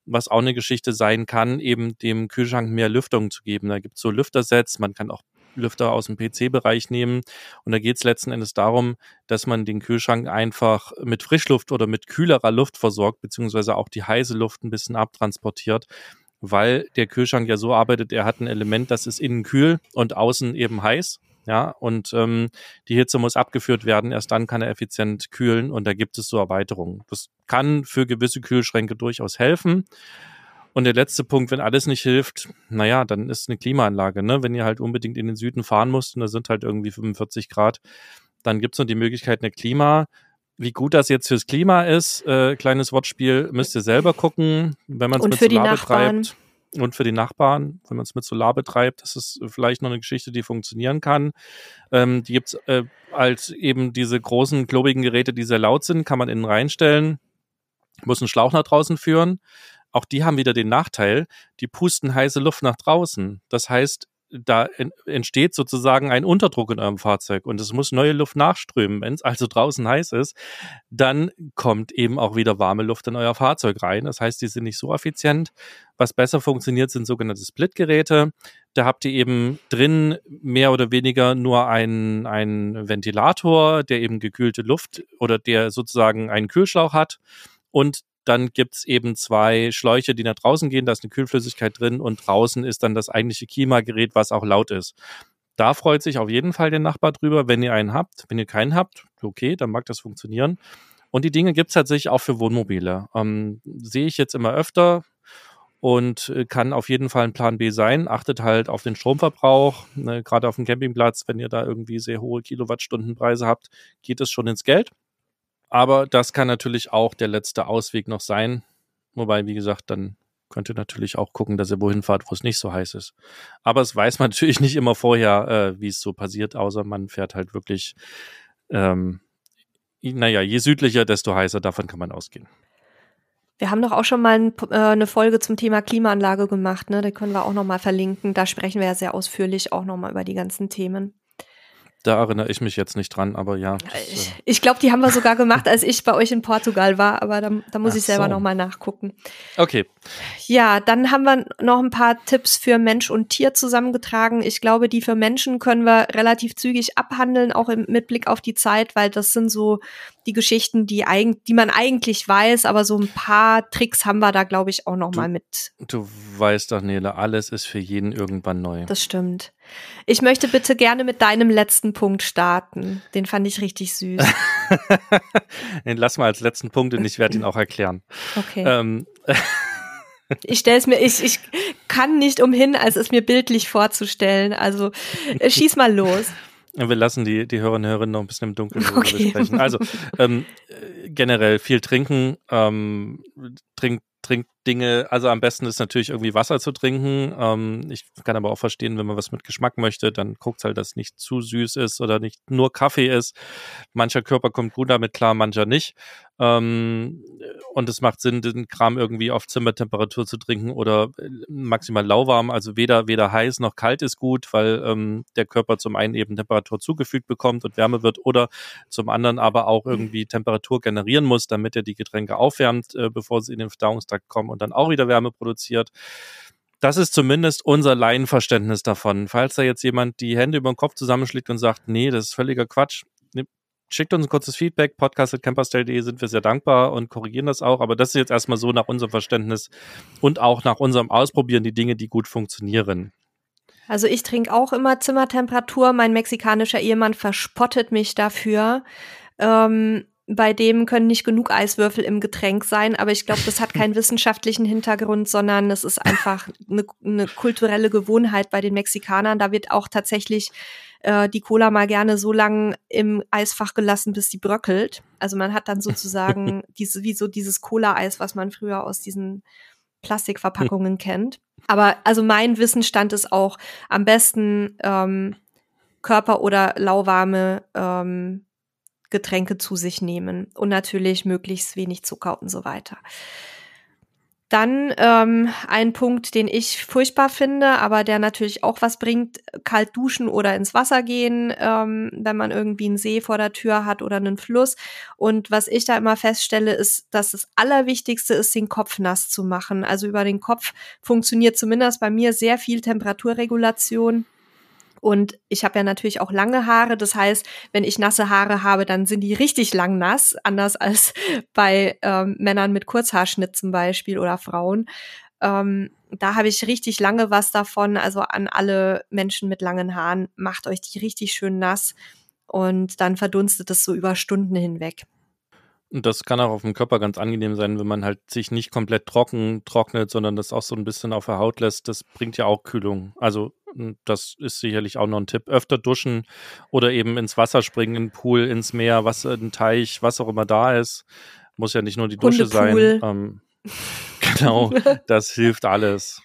was auch eine Geschichte sein kann, eben dem Kühlschrank mehr Lüftung zu geben. Da gibt's so Lüftersets, man kann auch Lüfter aus dem PC-Bereich nehmen. Und da geht es letzten Endes darum, dass man den Kühlschrank einfach mit Frischluft oder mit kühlerer Luft versorgt, beziehungsweise auch die heiße Luft ein bisschen abtransportiert weil der Kühlschrank ja so arbeitet, er hat ein Element, das ist innen kühl und außen eben heiß. Ja, und ähm, die Hitze muss abgeführt werden, erst dann kann er effizient kühlen und da gibt es so Erweiterungen. Das kann für gewisse Kühlschränke durchaus helfen. Und der letzte Punkt, wenn alles nicht hilft, naja, dann ist eine Klimaanlage, ne? Wenn ihr halt unbedingt in den Süden fahren musst und da sind halt irgendwie 45 Grad, dann gibt's noch die Möglichkeit, eine Klima. Wie gut das jetzt fürs Klima ist, äh, kleines Wortspiel, müsst ihr selber gucken, wenn man es mit Solar betreibt und für die Nachbarn, wenn man es mit Solar betreibt, das ist vielleicht noch eine Geschichte, die funktionieren kann. Ähm, die gibt's äh, als eben diese großen, klobigen Geräte, die sehr laut sind, kann man innen reinstellen, muss einen Schlauch nach draußen führen. Auch die haben wieder den Nachteil, die pusten heiße Luft nach draußen. Das heißt, da entsteht sozusagen ein Unterdruck in eurem Fahrzeug und es muss neue Luft nachströmen. Wenn es also draußen heiß ist, dann kommt eben auch wieder warme Luft in euer Fahrzeug rein. Das heißt, die sind nicht so effizient. Was besser funktioniert, sind sogenannte Split-Geräte. Da habt ihr eben drin mehr oder weniger nur einen, Ventilator, der eben gekühlte Luft oder der sozusagen einen Kühlschlauch hat und dann gibt's eben zwei Schläuche, die nach draußen gehen, da ist eine Kühlflüssigkeit drin und draußen ist dann das eigentliche Klimagerät, was auch laut ist. Da freut sich auf jeden Fall der Nachbar drüber, wenn ihr einen habt. Wenn ihr keinen habt, okay, dann mag das funktionieren. Und die Dinge gibt's tatsächlich auch für Wohnmobile. Ähm, sehe ich jetzt immer öfter und äh, kann auf jeden Fall ein Plan B sein. Achtet halt auf den Stromverbrauch. Ne, Gerade auf dem Campingplatz, wenn ihr da irgendwie sehr hohe Kilowattstundenpreise habt, geht es schon ins Geld. Aber das kann natürlich auch der letzte Ausweg noch sein. Wobei, wie gesagt, dann könnt ihr natürlich auch gucken, dass ihr wohin fahrt, wo es nicht so heiß ist. Aber es weiß man natürlich nicht immer vorher, äh, wie es so passiert, außer man fährt halt wirklich, ähm, naja, je südlicher, desto heißer, davon kann man ausgehen. Wir haben doch auch schon mal ein, äh, eine Folge zum Thema Klimaanlage gemacht, ne? Da können wir auch noch mal verlinken. Da sprechen wir ja sehr ausführlich auch noch mal über die ganzen Themen. Da erinnere ich mich jetzt nicht dran, aber ja. Das, ich, äh ich glaube, die haben wir sogar gemacht, als ich bei euch in Portugal war, aber da, da muss Ach ich selber so. nochmal nachgucken. Okay. Ja, dann haben wir noch ein paar Tipps für Mensch und Tier zusammengetragen. Ich glaube, die für Menschen können wir relativ zügig abhandeln, auch im, mit Blick auf die Zeit, weil das sind so die Geschichten, die, eig die man eigentlich weiß, aber so ein paar Tricks haben wir da, glaube ich, auch noch du, mal mit. Du weißt doch, Nele, alles ist für jeden irgendwann neu. Das stimmt. Ich möchte bitte gerne mit deinem letzten Punkt starten. Den fand ich richtig süß. den lass mal als letzten Punkt und ich werde ihn auch erklären. Okay. Ähm. Ich stelle es mir, ich, ich kann nicht umhin, als es mir bildlich vorzustellen. Also äh, schieß mal los. Wir lassen die, die Hörerinnen und Hörer noch ein bisschen im Dunkeln okay. besprechen. Also ähm, generell viel trinken, ähm, trinkt trinkt Dinge, also am besten ist natürlich irgendwie Wasser zu trinken. Ähm, ich kann aber auch verstehen, wenn man was mit Geschmack möchte, dann guckt halt, dass es nicht zu süß ist oder nicht nur Kaffee ist. Mancher Körper kommt gut damit klar, mancher nicht. Ähm, und es macht Sinn, den Kram irgendwie auf Zimmertemperatur zu trinken oder äh, maximal lauwarm. Also weder, weder heiß noch kalt ist gut, weil ähm, der Körper zum einen eben Temperatur zugefügt bekommt und Wärme wird oder zum anderen aber auch irgendwie Temperatur generieren muss, damit er die Getränke aufwärmt, äh, bevor sie in den Verdauungstrakt kommen und dann auch wieder Wärme produziert. Das ist zumindest unser Laienverständnis davon. Falls da jetzt jemand die Hände über den Kopf zusammenschlägt und sagt, nee, das ist völliger Quatsch, schickt uns ein kurzes Feedback, podcast.camperstyle.de sind wir sehr dankbar und korrigieren das auch. Aber das ist jetzt erstmal so nach unserem Verständnis und auch nach unserem Ausprobieren die Dinge, die gut funktionieren. Also ich trinke auch immer Zimmertemperatur. Mein mexikanischer Ehemann verspottet mich dafür. Ähm, bei dem können nicht genug Eiswürfel im Getränk sein, aber ich glaube, das hat keinen wissenschaftlichen Hintergrund, sondern es ist einfach eine, eine kulturelle Gewohnheit bei den Mexikanern. Da wird auch tatsächlich äh, die Cola mal gerne so lang im Eisfach gelassen, bis sie bröckelt. Also man hat dann sozusagen diese, wie so dieses Cola-Eis, was man früher aus diesen Plastikverpackungen kennt. Aber also mein Wissensstand ist auch am besten ähm, Körper- oder lauwarme ähm, Getränke zu sich nehmen und natürlich möglichst wenig Zucker und so weiter. Dann ähm, ein Punkt, den ich furchtbar finde, aber der natürlich auch was bringt, kalt duschen oder ins Wasser gehen, ähm, wenn man irgendwie einen See vor der Tür hat oder einen Fluss. Und was ich da immer feststelle, ist, dass das Allerwichtigste ist, den Kopf nass zu machen. Also über den Kopf funktioniert zumindest bei mir sehr viel Temperaturregulation Und ich habe ja natürlich auch lange Haare. Das heißt, wenn ich nasse Haare habe, dann sind die richtig lang nass, anders als bei ähm, Männern mit Kurzhaarschnitt zum Beispiel oder Frauen. Ähm, da habe ich richtig lange was davon. Also an alle Menschen mit langen Haaren, macht euch die richtig schön nass und dann verdunstet es so über Stunden hinweg. Und das kann auch auf dem Körper ganz angenehm sein, wenn man halt sich nicht komplett trocken trocknet, sondern das auch so ein bisschen auf der Haut lässt. Das bringt ja auch Kühlung. Also das ist sicherlich auch noch ein Tipp. Öfter duschen oder eben ins Wasser springen, in den Pool, ins Meer, was, in den Teich, was auch immer da ist. Muss ja nicht nur die Dusche sein. Ähm, genau, das hilft alles.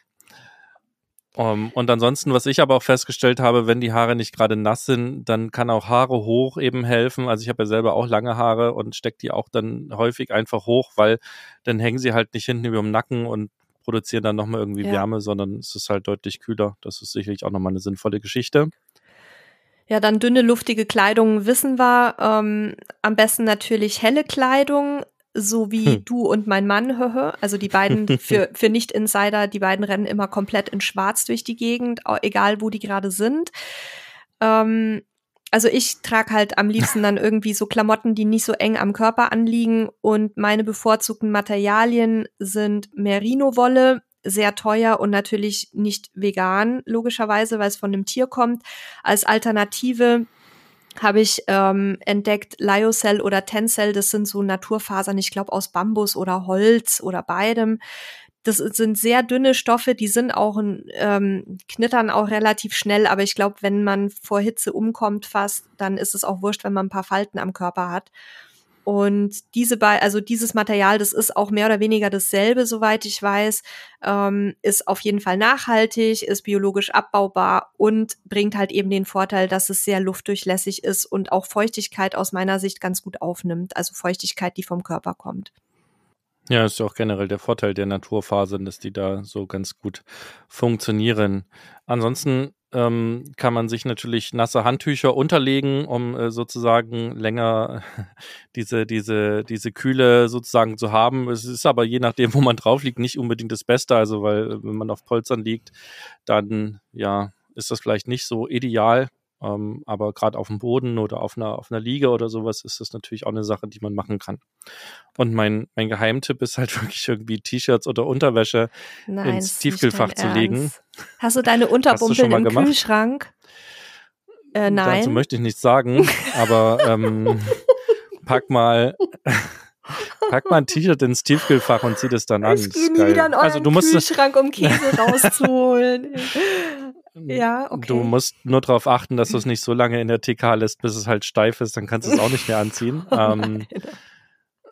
Um, ähm, und ansonsten, was ich aber auch festgestellt habe, wenn die Haare nicht gerade nass sind, dann kann auch Haare hoch eben helfen. Also ich habe ja selber auch lange Haare und stecke die auch dann häufig einfach hoch, weil dann hängen sie halt nicht hinten über dem Nacken und produzieren dann nochmal irgendwie ja. Wärme, sondern es ist halt deutlich kühler. Das ist sicherlich auch nochmal eine sinnvolle Geschichte. Ja, dann dünne, luftige Kleidung wissen wir. Ähm, am besten natürlich helle Kleidung, so wie hm. du und mein Mann, höhö. Also die beiden, für, für Nicht-Insider, die beiden rennen immer komplett in schwarz durch die Gegend, egal wo die gerade sind. Ähm, also ich trage halt am liebsten dann irgendwie so Klamotten, die nicht so eng am Körper anliegen und meine bevorzugten Materialien sind Merino-Wolle, sehr teuer und natürlich nicht vegan, logischerweise, weil es von einem Tier kommt. Als Alternative habe ich ähm, entdeckt Lyocell oder Tencel, das sind so Naturfasern, ich glaube aus Bambus oder Holz oder beidem. Das sind sehr dünne Stoffe, die sind auch ähm, knittern auch relativ schnell, aber ich glaube, wenn man vor Hitze umkommt fast, dann ist es auch wurscht, wenn man ein paar Falten am Körper hat. Und diese bei, also dieses Material, das ist auch mehr oder weniger dasselbe, soweit ich weiß, ähm, ist auf jeden Fall nachhaltig, ist biologisch abbaubar und bringt halt eben den Vorteil, dass es sehr luftdurchlässig ist und auch Feuchtigkeit aus meiner Sicht ganz gut aufnimmt, also Feuchtigkeit, die vom Körper kommt. Ja, ist ja auch generell der Vorteil der Naturfasern, dass die da so ganz gut funktionieren. Ansonsten ähm, kann man sich natürlich nasse Handtücher unterlegen, um äh, sozusagen länger diese, diese, diese Kühle sozusagen zu haben. Es ist aber je nachdem, wo man drauf liegt, nicht unbedingt das Beste. Also, weil äh, wenn man auf Polstern liegt, dann ja, ist das vielleicht nicht so ideal. Ähm, aber gerade auf dem Boden oder auf einer, auf einer Liege oder sowas ist das natürlich auch eine Sache, die man machen kann. Und mein, mein Geheimtipp ist halt wirklich irgendwie T-Shirts oder Unterwäsche Nein, ins Tiefkühlfach zu legen. Hast du deine Unterbumpel im gemacht? Kühlschrank? Äh, nein. Dazu möchte ich nichts sagen, aber ähm, pack mal. Pack mal ein T-Shirt ins Tiefkühlfach und zieh das dann an. Ich gehe nie wieder in euren also, du musst Kühlschrank, um Käse rauszuholen. Ja, okay. Du musst nur darauf achten, dass du es nicht so lange in der TK lässt, bis es halt steif ist, dann kannst du es auch nicht mehr anziehen. oh ähm,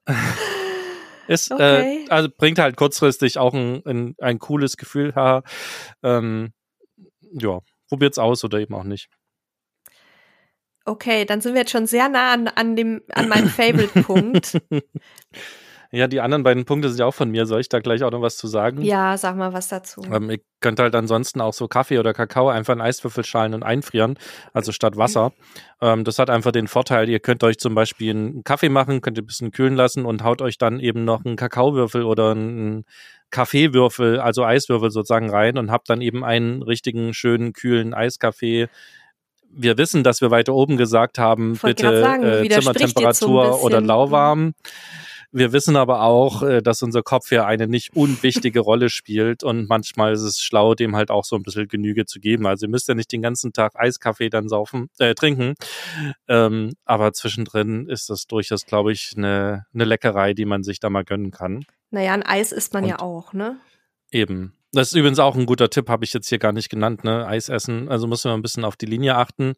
ist, äh, okay. äh, also bringt halt kurzfristig auch ein, ein, ein cooles Gefühl her. Ähm, ja, probiert's aus oder eben auch nicht. Okay, dann sind wir jetzt schon sehr nah an, an dem, an meinem Favorite-Punkt. Ja, die anderen beiden Punkte sind ja auch von mir. Soll ich da gleich auch noch was zu sagen? Ja, sag mal was dazu. Ähm, ihr könnt halt ansonsten auch so Kaffee oder Kakao einfach in Eiswürfel schalen und einfrieren, also statt Wasser. Mhm. Ähm, das hat einfach den Vorteil, ihr könnt euch zum Beispiel einen Kaffee machen, könnt ihr ein bisschen kühlen lassen und haut euch dann eben noch einen Kakaowürfel oder einen Kaffeewürfel, also Eiswürfel sozusagen rein und habt dann eben einen richtigen, schönen, kühlen Eiskaffee wir wissen, dass wir weiter oben gesagt haben, bitte sagen, äh, Zimmertemperatur so oder lauwarm. Wir wissen aber auch, äh, dass unser Kopf ja eine nicht unwichtige Rolle spielt und manchmal ist es schlau, dem halt auch so ein bisschen Genüge zu geben. Also ihr müsst ja nicht den ganzen Tag Eiskaffee dann saufen, äh, trinken. Ähm, aber zwischendrin ist das durchaus, glaube ich, eine, eine Leckerei, die man sich da mal gönnen kann. Naja, ein Eis isst man und ja auch, ne? Eben. Das ist übrigens auch ein guter Tipp, habe ich jetzt hier gar nicht genannt, ne? Eis essen. Also muss man ein bisschen auf die Linie achten.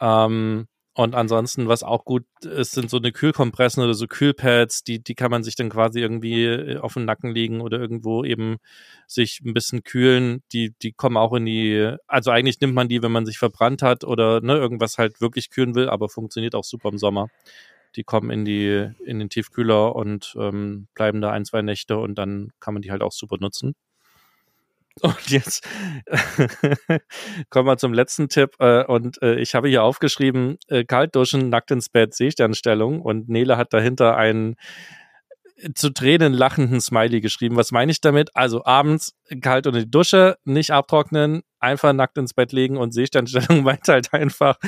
Ähm, und ansonsten, was auch gut ist, sind so eine Kühlkompressen oder so Kühlpads, die, die kann man sich dann quasi irgendwie äh, auf den Nacken legen oder irgendwo eben sich ein bisschen kühlen. Die, die kommen auch in die, also eigentlich nimmt man die, wenn man sich verbrannt hat oder ne, irgendwas halt wirklich kühlen will, aber funktioniert auch super im Sommer. Die kommen in die, in den Tiefkühler und ähm, bleiben da ein, zwei Nächte und dann kann man die halt auch super nutzen. Und jetzt kommen wir zum letzten Tipp. Äh, und äh, ich habe hier aufgeschrieben, äh, kalt duschen, nackt ins Bett, Seesternstellung. Und Nele hat dahinter ein zu Tränen lachenden Smiley geschrieben. Was meine ich damit? Also abends kalt unter die Dusche, nicht abtrocknen, einfach nackt ins Bett legen und Seesternstellung meint halt einfach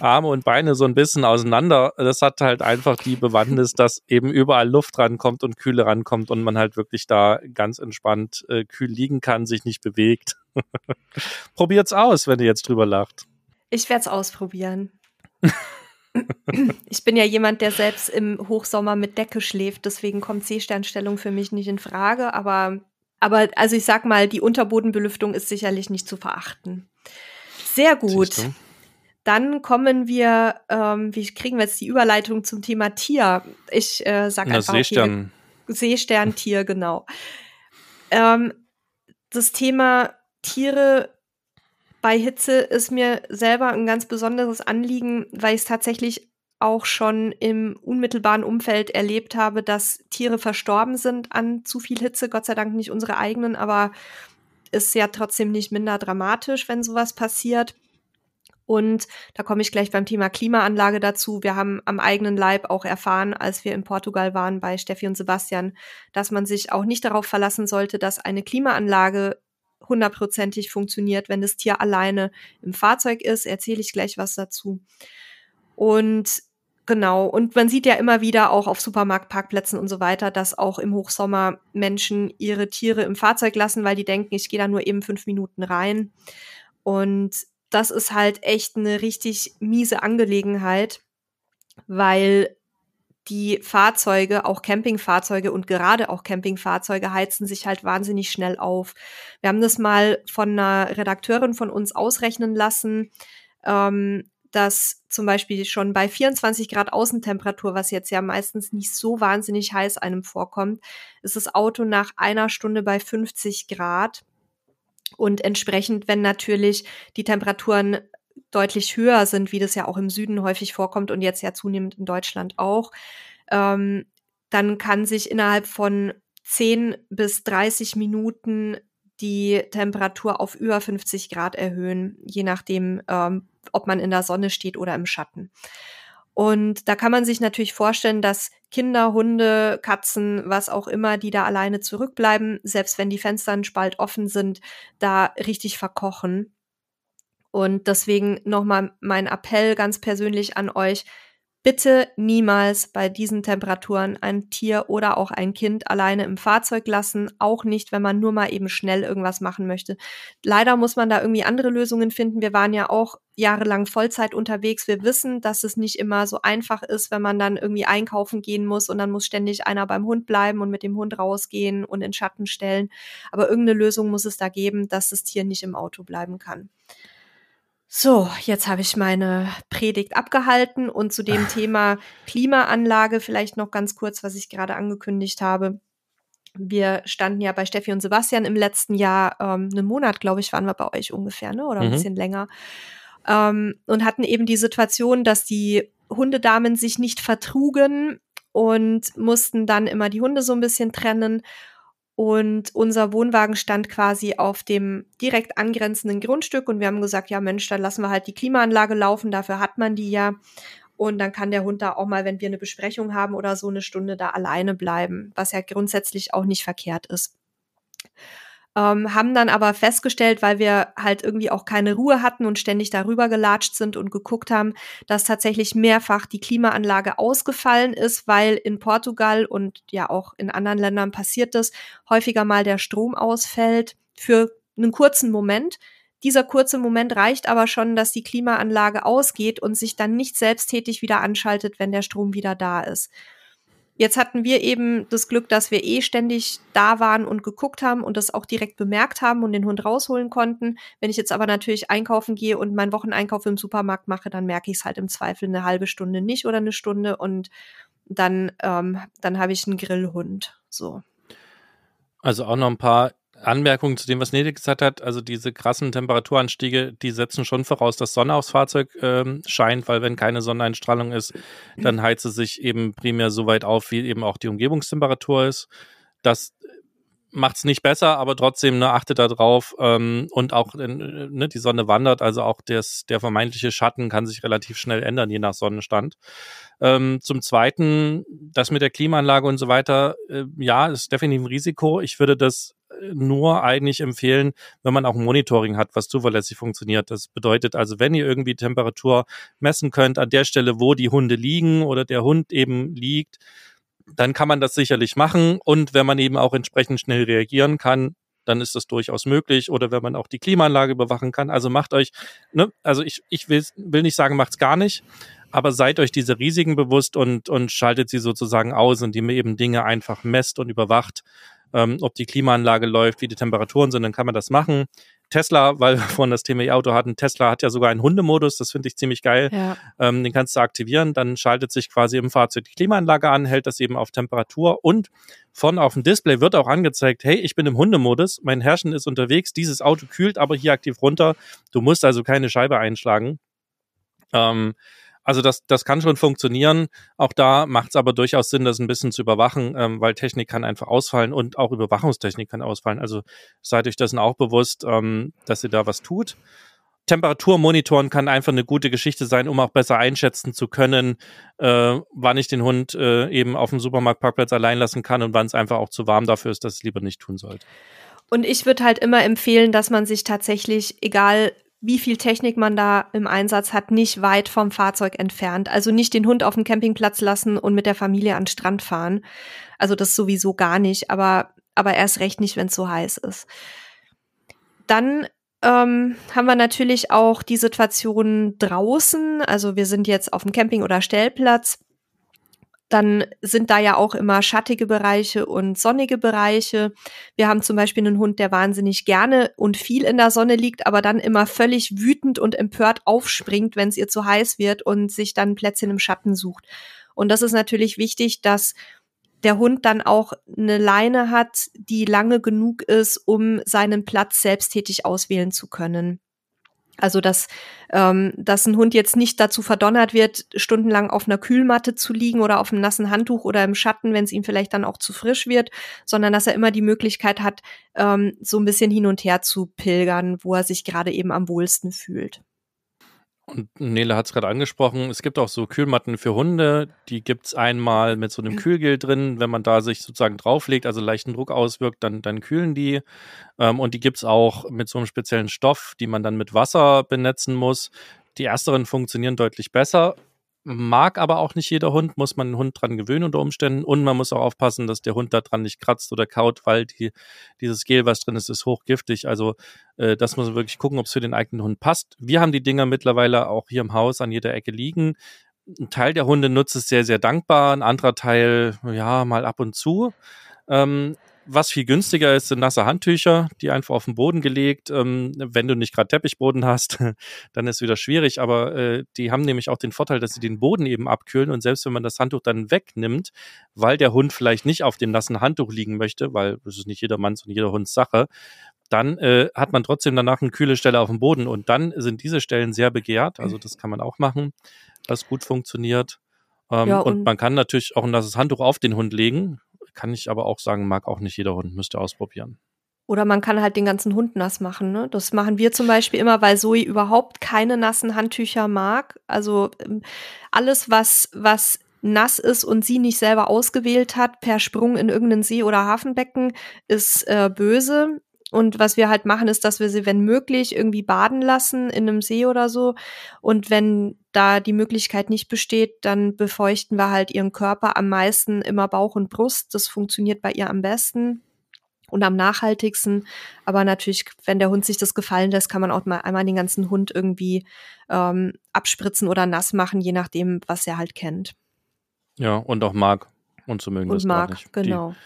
Arme und Beine so ein bisschen auseinander. Das hat halt einfach die Bewandtnis, dass eben überall Luft rankommt und Kühle rankommt und man halt wirklich da ganz entspannt äh, kühl liegen kann, sich nicht bewegt. Probiert's aus, wenn ihr jetzt drüber lacht. Ich werde es ausprobieren. ich bin ja jemand, der selbst im Hochsommer mit Decke schläft, deswegen kommt Seesternstellung für mich nicht in Frage, aber, aber also ich sag mal, die Unterbodenbelüftung ist sicherlich nicht zu verachten. Sehr gut. Dann kommen wir, ähm, wie kriegen wir jetzt die Überleitung zum Thema Tier? Ich äh, sag Na, einfach Seestern. Seesterntier, genau. Ähm, das Thema Tiere bei Hitze ist mir selber ein ganz besonderes Anliegen, weil ich es tatsächlich auch schon im unmittelbaren Umfeld erlebt habe, dass Tiere verstorben sind an zu viel Hitze. Gott sei Dank nicht unsere eigenen, aber ist ja trotzdem nicht minder dramatisch, wenn sowas passiert. Und da komme ich gleich beim Thema Klimaanlage dazu. Wir haben am eigenen Leib auch erfahren, als wir in Portugal waren bei Steffi und Sebastian, dass man sich auch nicht darauf verlassen sollte, dass eine Klimaanlage hundertprozentig funktioniert, wenn das Tier alleine im Fahrzeug ist. Erzähle ich gleich was dazu. Und genau, und man sieht ja immer wieder auch auf Supermarktparkplätzen und so weiter, dass auch im Hochsommer Menschen ihre Tiere im Fahrzeug lassen, weil die denken, ich gehe da nur eben fünf Minuten rein. Und das ist halt echt eine richtig miese Angelegenheit, weil die Fahrzeuge, auch Campingfahrzeuge und gerade auch Campingfahrzeuge heizen sich halt wahnsinnig schnell auf. Wir haben das mal von einer Redakteurin von uns ausrechnen lassen, ähm, dass zum Beispiel schon bei 24 Grad Außentemperatur, was jetzt ja meistens nicht so wahnsinnig heiß einem vorkommt, ist das Auto nach einer Stunde bei 50 Grad. Und entsprechend, wenn natürlich die Temperaturen deutlich höher sind, wie das ja auch im Süden häufig vorkommt und jetzt ja zunehmend in Deutschland auch, ähm, dann kann sich innerhalb von 10 bis 30 Minuten die Temperatur auf über 50 Grad erhöhen, je nachdem, ähm, ob man in der Sonne steht oder im Schatten. Und da kann man sich natürlich vorstellen, dass Kinder, Hunde, Katzen, was auch immer, die da alleine zurückbleiben, selbst wenn die Fenster einen Spalt offen sind, da richtig verkochen. Und deswegen nochmal mein Appell ganz persönlich an euch. Bitte niemals bei diesen Temperaturen ein Tier oder auch ein Kind alleine im Fahrzeug lassen. Auch nicht, wenn man nur mal eben schnell irgendwas machen möchte. Leider muss man da irgendwie andere Lösungen finden. Wir waren ja auch jahrelang Vollzeit unterwegs. Wir wissen, dass es nicht immer so einfach ist, wenn man dann irgendwie einkaufen gehen muss und dann muss ständig einer beim Hund bleiben und mit dem Hund rausgehen und in Schatten stellen. Aber irgendeine Lösung muss es da geben, dass das Tier nicht im Auto bleiben kann. So, jetzt habe ich meine Predigt abgehalten und zu dem Thema Klimaanlage vielleicht noch ganz kurz, was ich gerade angekündigt habe. Wir standen ja bei Steffi und Sebastian im letzten Jahr, ähm, einen Monat, glaube ich, waren wir bei euch ungefähr, ne? Oder ein mhm. bisschen länger. Ähm, und hatten eben die Situation, dass die Hundedamen sich nicht vertrugen und mussten dann immer die Hunde so ein bisschen trennen. Und unser Wohnwagen stand quasi auf dem direkt angrenzenden Grundstück und wir haben gesagt, ja Mensch, dann lassen wir halt die Klimaanlage laufen, dafür hat man die ja. Und dann kann der Hund da auch mal, wenn wir eine Besprechung haben oder so, eine Stunde da alleine bleiben, was ja grundsätzlich auch nicht verkehrt ist ähm, haben dann aber festgestellt, weil wir halt irgendwie auch keine Ruhe hatten und ständig darüber gelatscht sind und geguckt haben, dass tatsächlich mehrfach die Klimaanlage ausgefallen ist, weil in Portugal und ja auch in anderen Ländern passiert das, häufiger mal der Strom ausfällt für einen kurzen Moment. Dieser kurze Moment reicht aber schon, dass die Klimaanlage ausgeht und sich dann nicht selbsttätig wieder anschaltet, wenn der Strom wieder da ist. Jetzt hatten wir eben das Glück, dass wir eh ständig da waren und geguckt haben und das auch direkt bemerkt haben und den Hund rausholen konnten. Wenn ich jetzt aber natürlich einkaufen gehe und meinen Wocheneinkauf im Supermarkt mache, dann merke ich es halt im Zweifel eine halbe Stunde nicht oder eine Stunde und dann, ähm, dann habe ich einen Grillhund. So. Also auch noch ein paar Anmerkung zu dem, was Nede gesagt hat, also diese krassen Temperaturanstiege, die setzen schon voraus, dass Sonne aufs Fahrzeug ähm, scheint, weil wenn keine Sonneneinstrahlung ist, dann heizt es sich eben primär so weit auf, wie eben auch die Umgebungstemperatur ist. Das macht's nicht besser, aber trotzdem ne, achtet da drauf ähm, und auch äh, ne, die Sonne wandert, also auch des, der vermeintliche Schatten kann sich relativ schnell ändern, je nach Sonnenstand. Ähm, zum Zweiten, das mit der Klimaanlage und so weiter, äh, ja, ist definitiv ein Risiko. Ich würde das nur eigentlich empfehlen, wenn man auch ein Monitoring hat, was zuverlässig funktioniert. Das bedeutet also, wenn ihr irgendwie Temperatur messen könnt an der Stelle, wo die Hunde liegen oder der Hund eben liegt, dann kann man das sicherlich machen. Und wenn man eben auch entsprechend schnell reagieren kann, dann ist das durchaus möglich. Oder wenn man auch die Klimaanlage überwachen kann. Also macht euch, ne, also ich, ich will, will nicht sagen, macht's gar nicht, aber seid euch diese Risiken bewusst und, und schaltet sie sozusagen aus, indem ihr eben Dinge einfach messt und überwacht, ähm, ob die Klimaanlage läuft, wie die Temperaturen sind, dann kann man das machen. Tesla, weil wir vorhin das Thema E-Auto hatten, Tesla hat ja sogar einen Hundemodus, das finde ich ziemlich geil. Ja. Ähm, den kannst du aktivieren, dann schaltet sich quasi im Fahrzeug die Klimaanlage an, hält das eben auf Temperatur und von auf dem Display wird auch angezeigt, hey, ich bin im Hundemodus, mein Herrchen ist unterwegs, dieses Auto kühlt aber hier aktiv runter, du musst also keine Scheibe einschlagen. Ähm, also das, das kann schon funktionieren. Auch da macht es aber durchaus Sinn, das ein bisschen zu überwachen, ähm, weil Technik kann einfach ausfallen und auch Überwachungstechnik kann ausfallen. Also seid euch dessen auch bewusst, ähm, dass ihr da was tut. Temperaturmonitoren kann einfach eine gute Geschichte sein, um auch besser einschätzen zu können, äh, wann ich den Hund äh, eben auf dem Supermarktparkplatz allein lassen kann und wann es einfach auch zu warm dafür ist, dass es lieber nicht tun sollte. Und ich würde halt immer empfehlen, dass man sich tatsächlich, egal wie viel Technik man da im Einsatz hat, nicht weit vom Fahrzeug entfernt. Also nicht den Hund auf dem Campingplatz lassen und mit der Familie an den Strand fahren. Also das sowieso gar nicht, aber, aber erst recht nicht, wenn es so heiß ist. Dann ähm, haben wir natürlich auch die Situation draußen. Also wir sind jetzt auf dem Camping- oder Stellplatz dann sind da ja auch immer schattige Bereiche und sonnige Bereiche. Wir haben zum Beispiel einen Hund, der wahnsinnig gerne und viel in der Sonne liegt, aber dann immer völlig wütend und empört aufspringt, wenn es ihr zu heiß wird und sich dann Plätzchen im Schatten sucht. Und das ist natürlich wichtig, dass der Hund dann auch eine Leine hat, die lange genug ist, um seinen Platz selbsttätig auswählen zu können. Also dass, ähm, dass ein Hund jetzt nicht dazu verdonnert wird, stundenlang auf einer Kühlmatte zu liegen oder auf einem nassen Handtuch oder im Schatten, wenn es ihm vielleicht dann auch zu frisch wird, sondern dass er immer die Möglichkeit hat, ähm, so ein bisschen hin und her zu pilgern, wo er sich gerade eben am wohlsten fühlt. Und Nele hat es gerade angesprochen, es gibt auch so Kühlmatten für Hunde, die gibt es einmal mit so einem Kühlgel drin, wenn man da sich sozusagen drauflegt, also leichten Druck auswirkt, dann, dann kühlen die. Ähm, und die gibt es auch mit so einem speziellen Stoff, die man dann mit Wasser benetzen muss. Die ersteren funktionieren deutlich besser, Mag aber auch nicht jeder Hund, muss man den Hund dran gewöhnen unter Umständen und man muss auch aufpassen, dass der Hund da dran nicht kratzt oder kaut, weil die, dieses Gel, was drin ist, ist hochgiftig. Also äh, das muss man wirklich gucken, ob es für den eigenen Hund passt. Wir haben die Dinger mittlerweile auch hier im Haus an jeder Ecke liegen. Ein Teil der Hunde nutzt es sehr, sehr dankbar, ein anderer Teil, ja, mal ab und zu. Ähm, was viel günstiger ist, sind nasse Handtücher, die einfach auf den Boden gelegt. Ähm, wenn du nicht gerade Teppichboden hast, dann ist es wieder schwierig. Aber äh, die haben nämlich auch den Vorteil, dass sie den Boden eben abkühlen. Und selbst wenn man das Handtuch dann wegnimmt, weil der Hund vielleicht nicht auf dem nassen Handtuch liegen möchte, weil das ist nicht jedermanns und jeder Hunds Sache, dann äh, hat man trotzdem danach eine kühle Stelle auf dem Boden. Und dann sind diese Stellen sehr begehrt. Also das kann man auch machen, was gut funktioniert. Ähm, ja, und, und, man kann natürlich auch ein nasses Handtuch auf den Hund legen. Kann ich aber auch sagen, mag auch nicht jeder Hund, müsste ausprobieren. Oder man kann halt den ganzen Hund nass machen. Ne? Das machen wir zum Beispiel immer, weil Zoe überhaupt keine nassen Handtücher mag. Also ähm, alles, was, was nass ist und sie nicht selber ausgewählt hat, per Sprung in irgendeinen See oder Hafenbecken, ist äh, böse. Und was wir halt machen, ist, dass wir sie, wenn möglich, irgendwie baden lassen in einem See oder so. Und wenn da die Möglichkeit nicht besteht, dann befeuchten wir halt ihren Körper am meisten immer Bauch und Brust. Das funktioniert bei ihr am besten und am nachhaltigsten. Aber natürlich, wenn der Hund sich das gefallen lässt, kann man auch mal einmal den ganzen Hund irgendwie ähm, abspritzen oder nass machen, je nachdem, was er halt kennt. Ja, und auch mag und zu mögen und das mag, nicht. genau. Die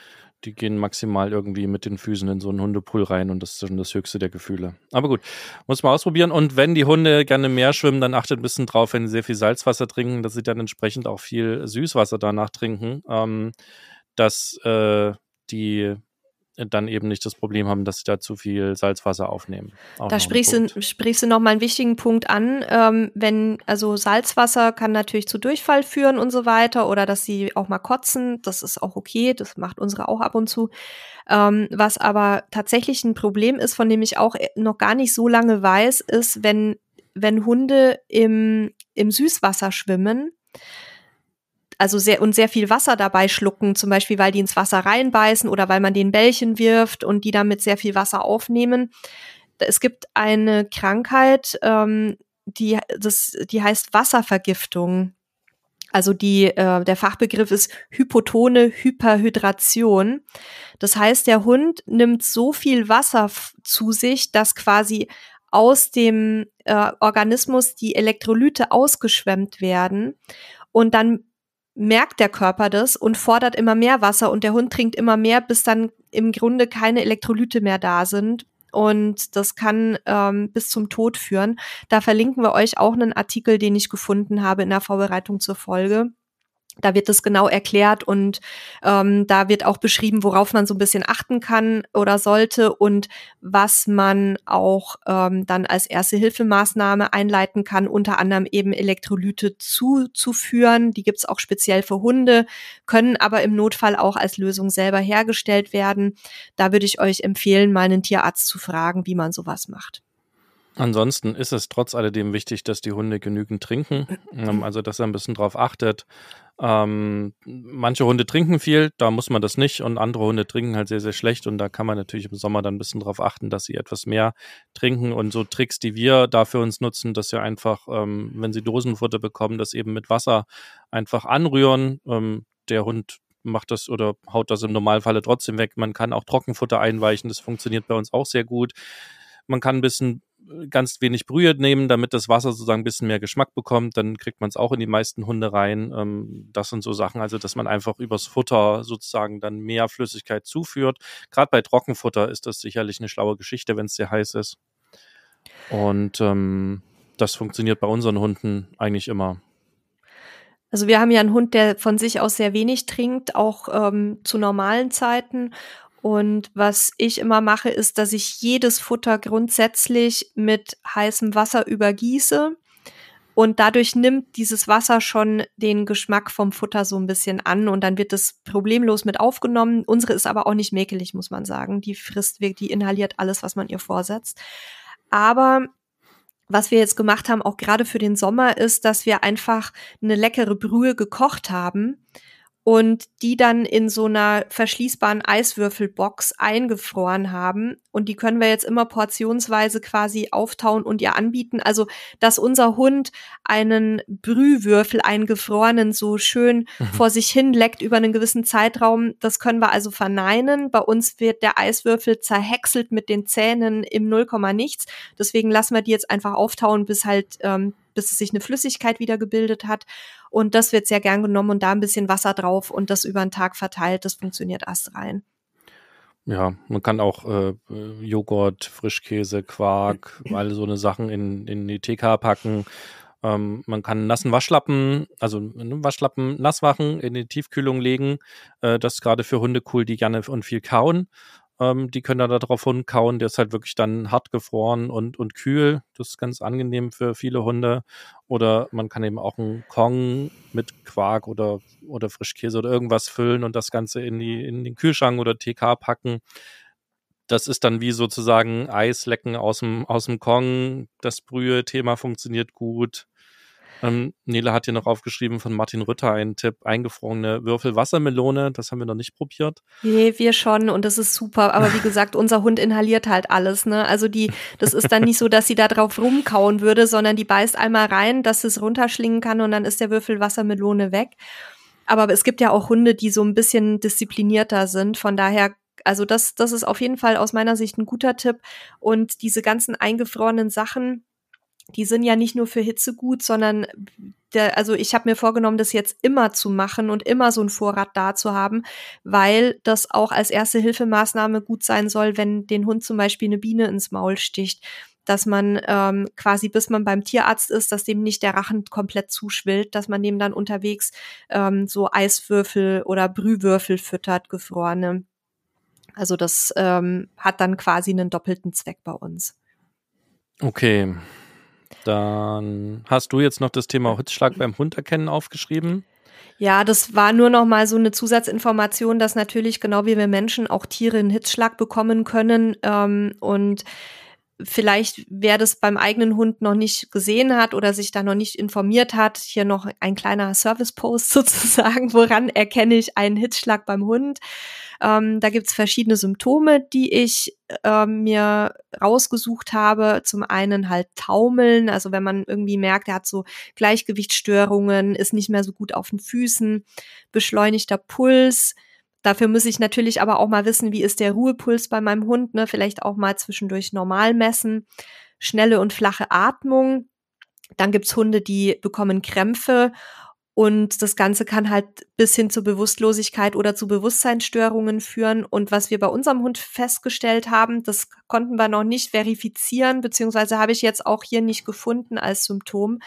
die gehen maximal irgendwie mit den Füßen in so einen Hundepool rein und das ist schon das höchste der Gefühle. Aber gut, muss man ausprobieren. Und wenn die Hunde gerne mehr schwimmen, dann achtet ein bisschen drauf, wenn sie sehr viel Salzwasser trinken, dass sie dann entsprechend auch viel Süßwasser danach trinken, ähm, dass äh, die dann eben nicht das Problem haben, dass sie da zu viel Salzwasser aufnehmen. Auch da sprichst du, sprichst du noch mal einen wichtigen Punkt an. Ähm, wenn, also Salzwasser kann natürlich zu Durchfall führen und so weiter oder dass sie auch mal kotzen. Das ist auch okay. Das macht unsere auch ab und zu. Ähm, was aber tatsächlich ein Problem ist, von dem ich auch noch gar nicht so lange weiß, ist, wenn, wenn Hunde im, im Süßwasser schwimmen, also sehr und sehr viel Wasser dabei schlucken, zum Beispiel weil die ins Wasser reinbeißen oder weil man den Bällchen wirft und die damit sehr viel Wasser aufnehmen. Es gibt eine Krankheit, ähm, die, das, die heißt Wasservergiftung. Also die, äh, der Fachbegriff ist hypotone Hyperhydration. Das heißt, der Hund nimmt so viel Wasser zu sich, dass quasi aus dem äh, Organismus die Elektrolyte ausgeschwemmt werden und dann merkt der Körper das und fordert immer mehr Wasser und der Hund trinkt immer mehr, bis dann im Grunde keine Elektrolyte mehr da sind. Und das kann ähm, bis zum Tod führen. Da verlinken wir euch auch einen Artikel, den ich gefunden habe in der Vorbereitung zur Folge. Da wird es genau erklärt und ähm, da wird auch beschrieben, worauf man so ein bisschen achten kann oder sollte und was man auch ähm, dann als erste Hilfemaßnahme einleiten kann, unter anderem eben Elektrolyte zuzuführen. Die gibt's auch speziell für Hunde, können aber im Notfall auch als Lösung selber hergestellt werden. Da würde ich euch empfehlen, mal einen Tierarzt zu fragen, wie man sowas macht. Ansonsten ist es trotz alledem wichtig, dass die Hunde genügend trinken, ähm, also dass er ein bisschen drauf achtet. Ähm, manche Hunde trinken viel, da muss man das nicht und andere Hunde trinken halt sehr, sehr schlecht und da kann man natürlich im Sommer dann ein bisschen drauf achten, dass sie etwas mehr trinken und so Tricks, die wir da für uns nutzen, dass wir einfach, ähm, wenn sie Dosenfutter bekommen, das eben mit Wasser einfach anrühren. Ähm, der Hund macht das oder haut das im Normalfalle trotzdem weg. Man kann auch Trockenfutter einweichen, das funktioniert bei uns auch sehr gut. Man kann ein bisschen ganz wenig Brühe nehmen, damit das Wasser sozusagen ein bisschen mehr Geschmack bekommt. Dann kriegt man es auch in die meisten Hunde rein. Ähm, das sind so Sachen, also dass man einfach übers Futter sozusagen dann mehr Flüssigkeit zuführt. Gerade bei Trockenfutter ist das sicherlich eine schlaue Geschichte, wenn es sehr heiß ist. Und ähm, das funktioniert bei unseren Hunden eigentlich immer. Also wir haben ja einen Hund, der von sich aus sehr wenig trinkt, auch ähm, zu normalen Zeiten. Und was ich immer mache, ist, dass ich jedes Futter grundsätzlich mit heißem Wasser übergieße. Und dadurch nimmt dieses Wasser schon den Geschmack vom Futter so ein bisschen an und dann wird es problemlos mit aufgenommen. Unsere ist aber auch nicht mäkelig, muss man sagen. Die frisst, die inhaliert alles, was man ihr vorsetzt. Aber was wir jetzt gemacht haben, auch gerade für den Sommer, ist, dass wir einfach eine leckere Brühe gekocht haben und die dann in so einer verschließbaren Eiswürfelbox eingefroren haben. Und die können wir jetzt immer portionsweise quasi auftauen und ihr anbieten. Also, dass unser Hund einen Brühwürfel eingefrorenen so schön mhm. vor sich hin leckt über einen gewissen Zeitraum, das können wir also verneinen. Bei uns wird der Eiswürfel zerhäckselt mit den Zähnen im Nullkomma nichts. Deswegen lassen wir die jetzt einfach auftauen, bis halt ähm, bis es sich eine Flüssigkeit wieder gebildet hat. Und das wird sehr gern genommen und da ein bisschen Wasser drauf und das über den Tag verteilt. Das funktioniert erst rein. Ja, man kann auch äh, Joghurt, Frischkäse, Quark, all so eine Sachen in, in die TK packen. Ähm, man kann nassen Waschlappen, also einen Waschlappen nass machen, in die Tiefkühlung legen. Äh, das ist gerade für Hunde cool, die gerne und viel kauen. Ähm, die können da drauf kauen. Der ist halt wirklich dann hart gefroren und, und kühl. Das ist ganz angenehm für viele Hunde. Oder man kann eben auch einen Kong mit Quark oder, oder Frischkäse oder irgendwas füllen und das Ganze in, die, in den Kühlschrank oder TK packen. Das ist dann wie sozusagen Eislecken aus dem, aus dem Kong. Das Brühe-Thema funktioniert gut. Ähm, Nele hat hier noch aufgeschrieben von Martin Rütter einen Tipp, eingefrorene Würfelwassermelone. Das haben wir noch nicht probiert. Nee, wir schon und das ist super. Aber wie gesagt, unser Hund inhaliert halt alles. Ne? Also die, das ist dann nicht so, dass sie da drauf rumkauen würde, sondern die beißt einmal rein, dass es runterschlingen kann und dann ist der Würfelwassermelone weg. Aber es gibt ja auch Hunde, die so ein bisschen disziplinierter sind. Von daher also das, das ist auf jeden Fall aus meiner Sicht ein guter Tipp. Und diese ganzen eingefrorenen Sachen, die sind ja nicht nur für Hitze gut, sondern der, also ich habe mir vorgenommen, das jetzt immer zu machen und immer so einen Vorrat da zu haben, weil das auch als erste Hilfemaßnahme gut sein soll, wenn den Hund zum Beispiel eine Biene ins Maul sticht dass man ähm, quasi bis man beim Tierarzt ist, dass dem nicht der Rachen komplett zuschwillt, dass man dem dann unterwegs ähm, so Eiswürfel oder Brühwürfel füttert, gefrorene. Also das ähm, hat dann quasi einen doppelten Zweck bei uns. Okay. Dann hast du jetzt noch das Thema Hitzschlag beim Hund erkennen aufgeschrieben. Ja, das war nur noch mal so eine Zusatzinformation, dass natürlich genau wie wir Menschen auch Tiere einen Hitzschlag bekommen können ähm, und vielleicht wer das beim eigenen Hund noch nicht gesehen hat oder sich da noch nicht informiert hat, hier noch ein kleiner Service-Post sozusagen, woran erkenne ich einen Hitzschlag beim Hund. Ähm, da gibt's verschiedene Symptome, die ich ähm, mir rausgesucht habe. Zum einen halt Taumeln, also wenn man irgendwie merkt, er hat so Gleichgewichtsstörungen, ist nicht mehr so gut auf den Füßen, beschleunigter Puls, Dafür muss ich natürlich aber auch mal wissen, wie ist der Ruhepuls bei meinem Hund, ne? Vielleicht auch mal zwischendurch normal messen. Schnelle und flache Atmung. Dann gibt's Hunde, die bekommen Krämpfe und das Ganze kann halt bis hin zur Bewusstlosigkeit oder zu Bewusstseinsstörungen führen. Und was wir bei unserem Hund festgestellt haben, das konnten wir noch nicht verifizieren, beziehungsweise habe ich jetzt auch hier nicht gefunden als Symptom.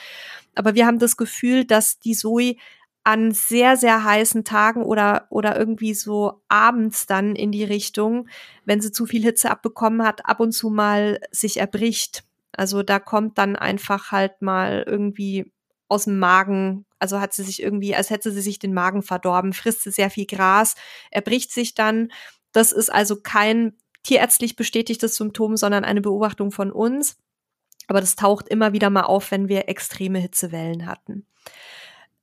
Aber wir haben das Gefühl, dass die Zoe an sehr, sehr heißen Tagen oder, oder irgendwie so abends dann in die Richtung, wenn sie zu viel Hitze abbekommen hat, ab und zu mal sich erbricht. Also da kommt dann einfach halt mal irgendwie aus dem Magen, also hat sie sich irgendwie, als hätte sie sich den Magen verdorben, frisst sie sehr viel Gras, erbricht sich dann. Das ist also kein tierärztlich bestätigtes Symptom, sondern eine Beobachtung von uns. Aber das taucht immer wieder mal auf, wenn wir extreme Hitzewellen hatten.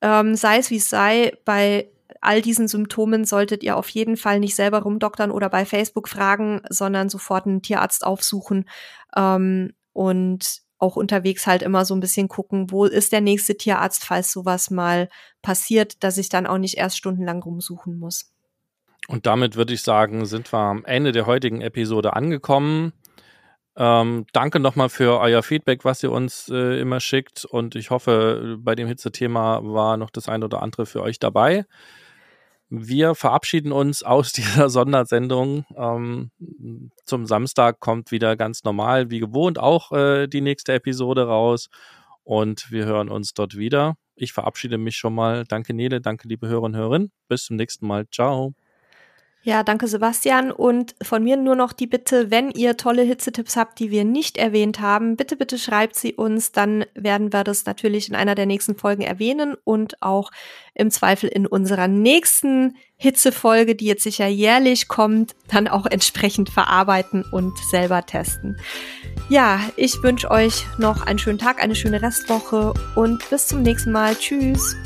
Ähm, sei es wie es sei, bei all diesen Symptomen solltet ihr auf jeden Fall nicht selber rumdoktern oder bei Facebook fragen, sondern sofort einen Tierarzt aufsuchen ähm, und auch unterwegs halt immer so ein bisschen gucken, wo ist der nächste Tierarzt, falls sowas mal passiert, dass ich dann auch nicht erst stundenlang rumsuchen muss. Und damit würde ich sagen, sind wir am Ende der heutigen Episode angekommen. Ähm, danke nochmal für euer Feedback, was ihr uns äh, immer schickt. Und ich hoffe, bei dem Hitze-Thema war noch das ein oder andere für euch dabei. Wir verabschieden uns aus dieser Sondersendung. Ähm, zum Samstag kommt wieder ganz normal, wie gewohnt, auch äh, die nächste Episode raus. Und wir hören uns dort wieder. Ich verabschiede mich schon mal. Danke, Nele. Danke, liebe Hörerinnen und Hörer. Bis zum nächsten Mal. Ciao. Ja, danke Sebastian. Und von mir nur noch die Bitte, wenn ihr tolle Hitzetipps habt, die wir nicht erwähnt haben, bitte, bitte schreibt sie uns. Dann werden wir das natürlich in einer der nächsten Folgen erwähnen und auch im Zweifel in unserer nächsten Hitzefolge, die jetzt sicher jährlich kommt, dann auch entsprechend verarbeiten und selber testen. Ja, ich wünsche euch noch einen schönen Tag, eine schöne Restwoche und bis zum nächsten Mal. Tschüss.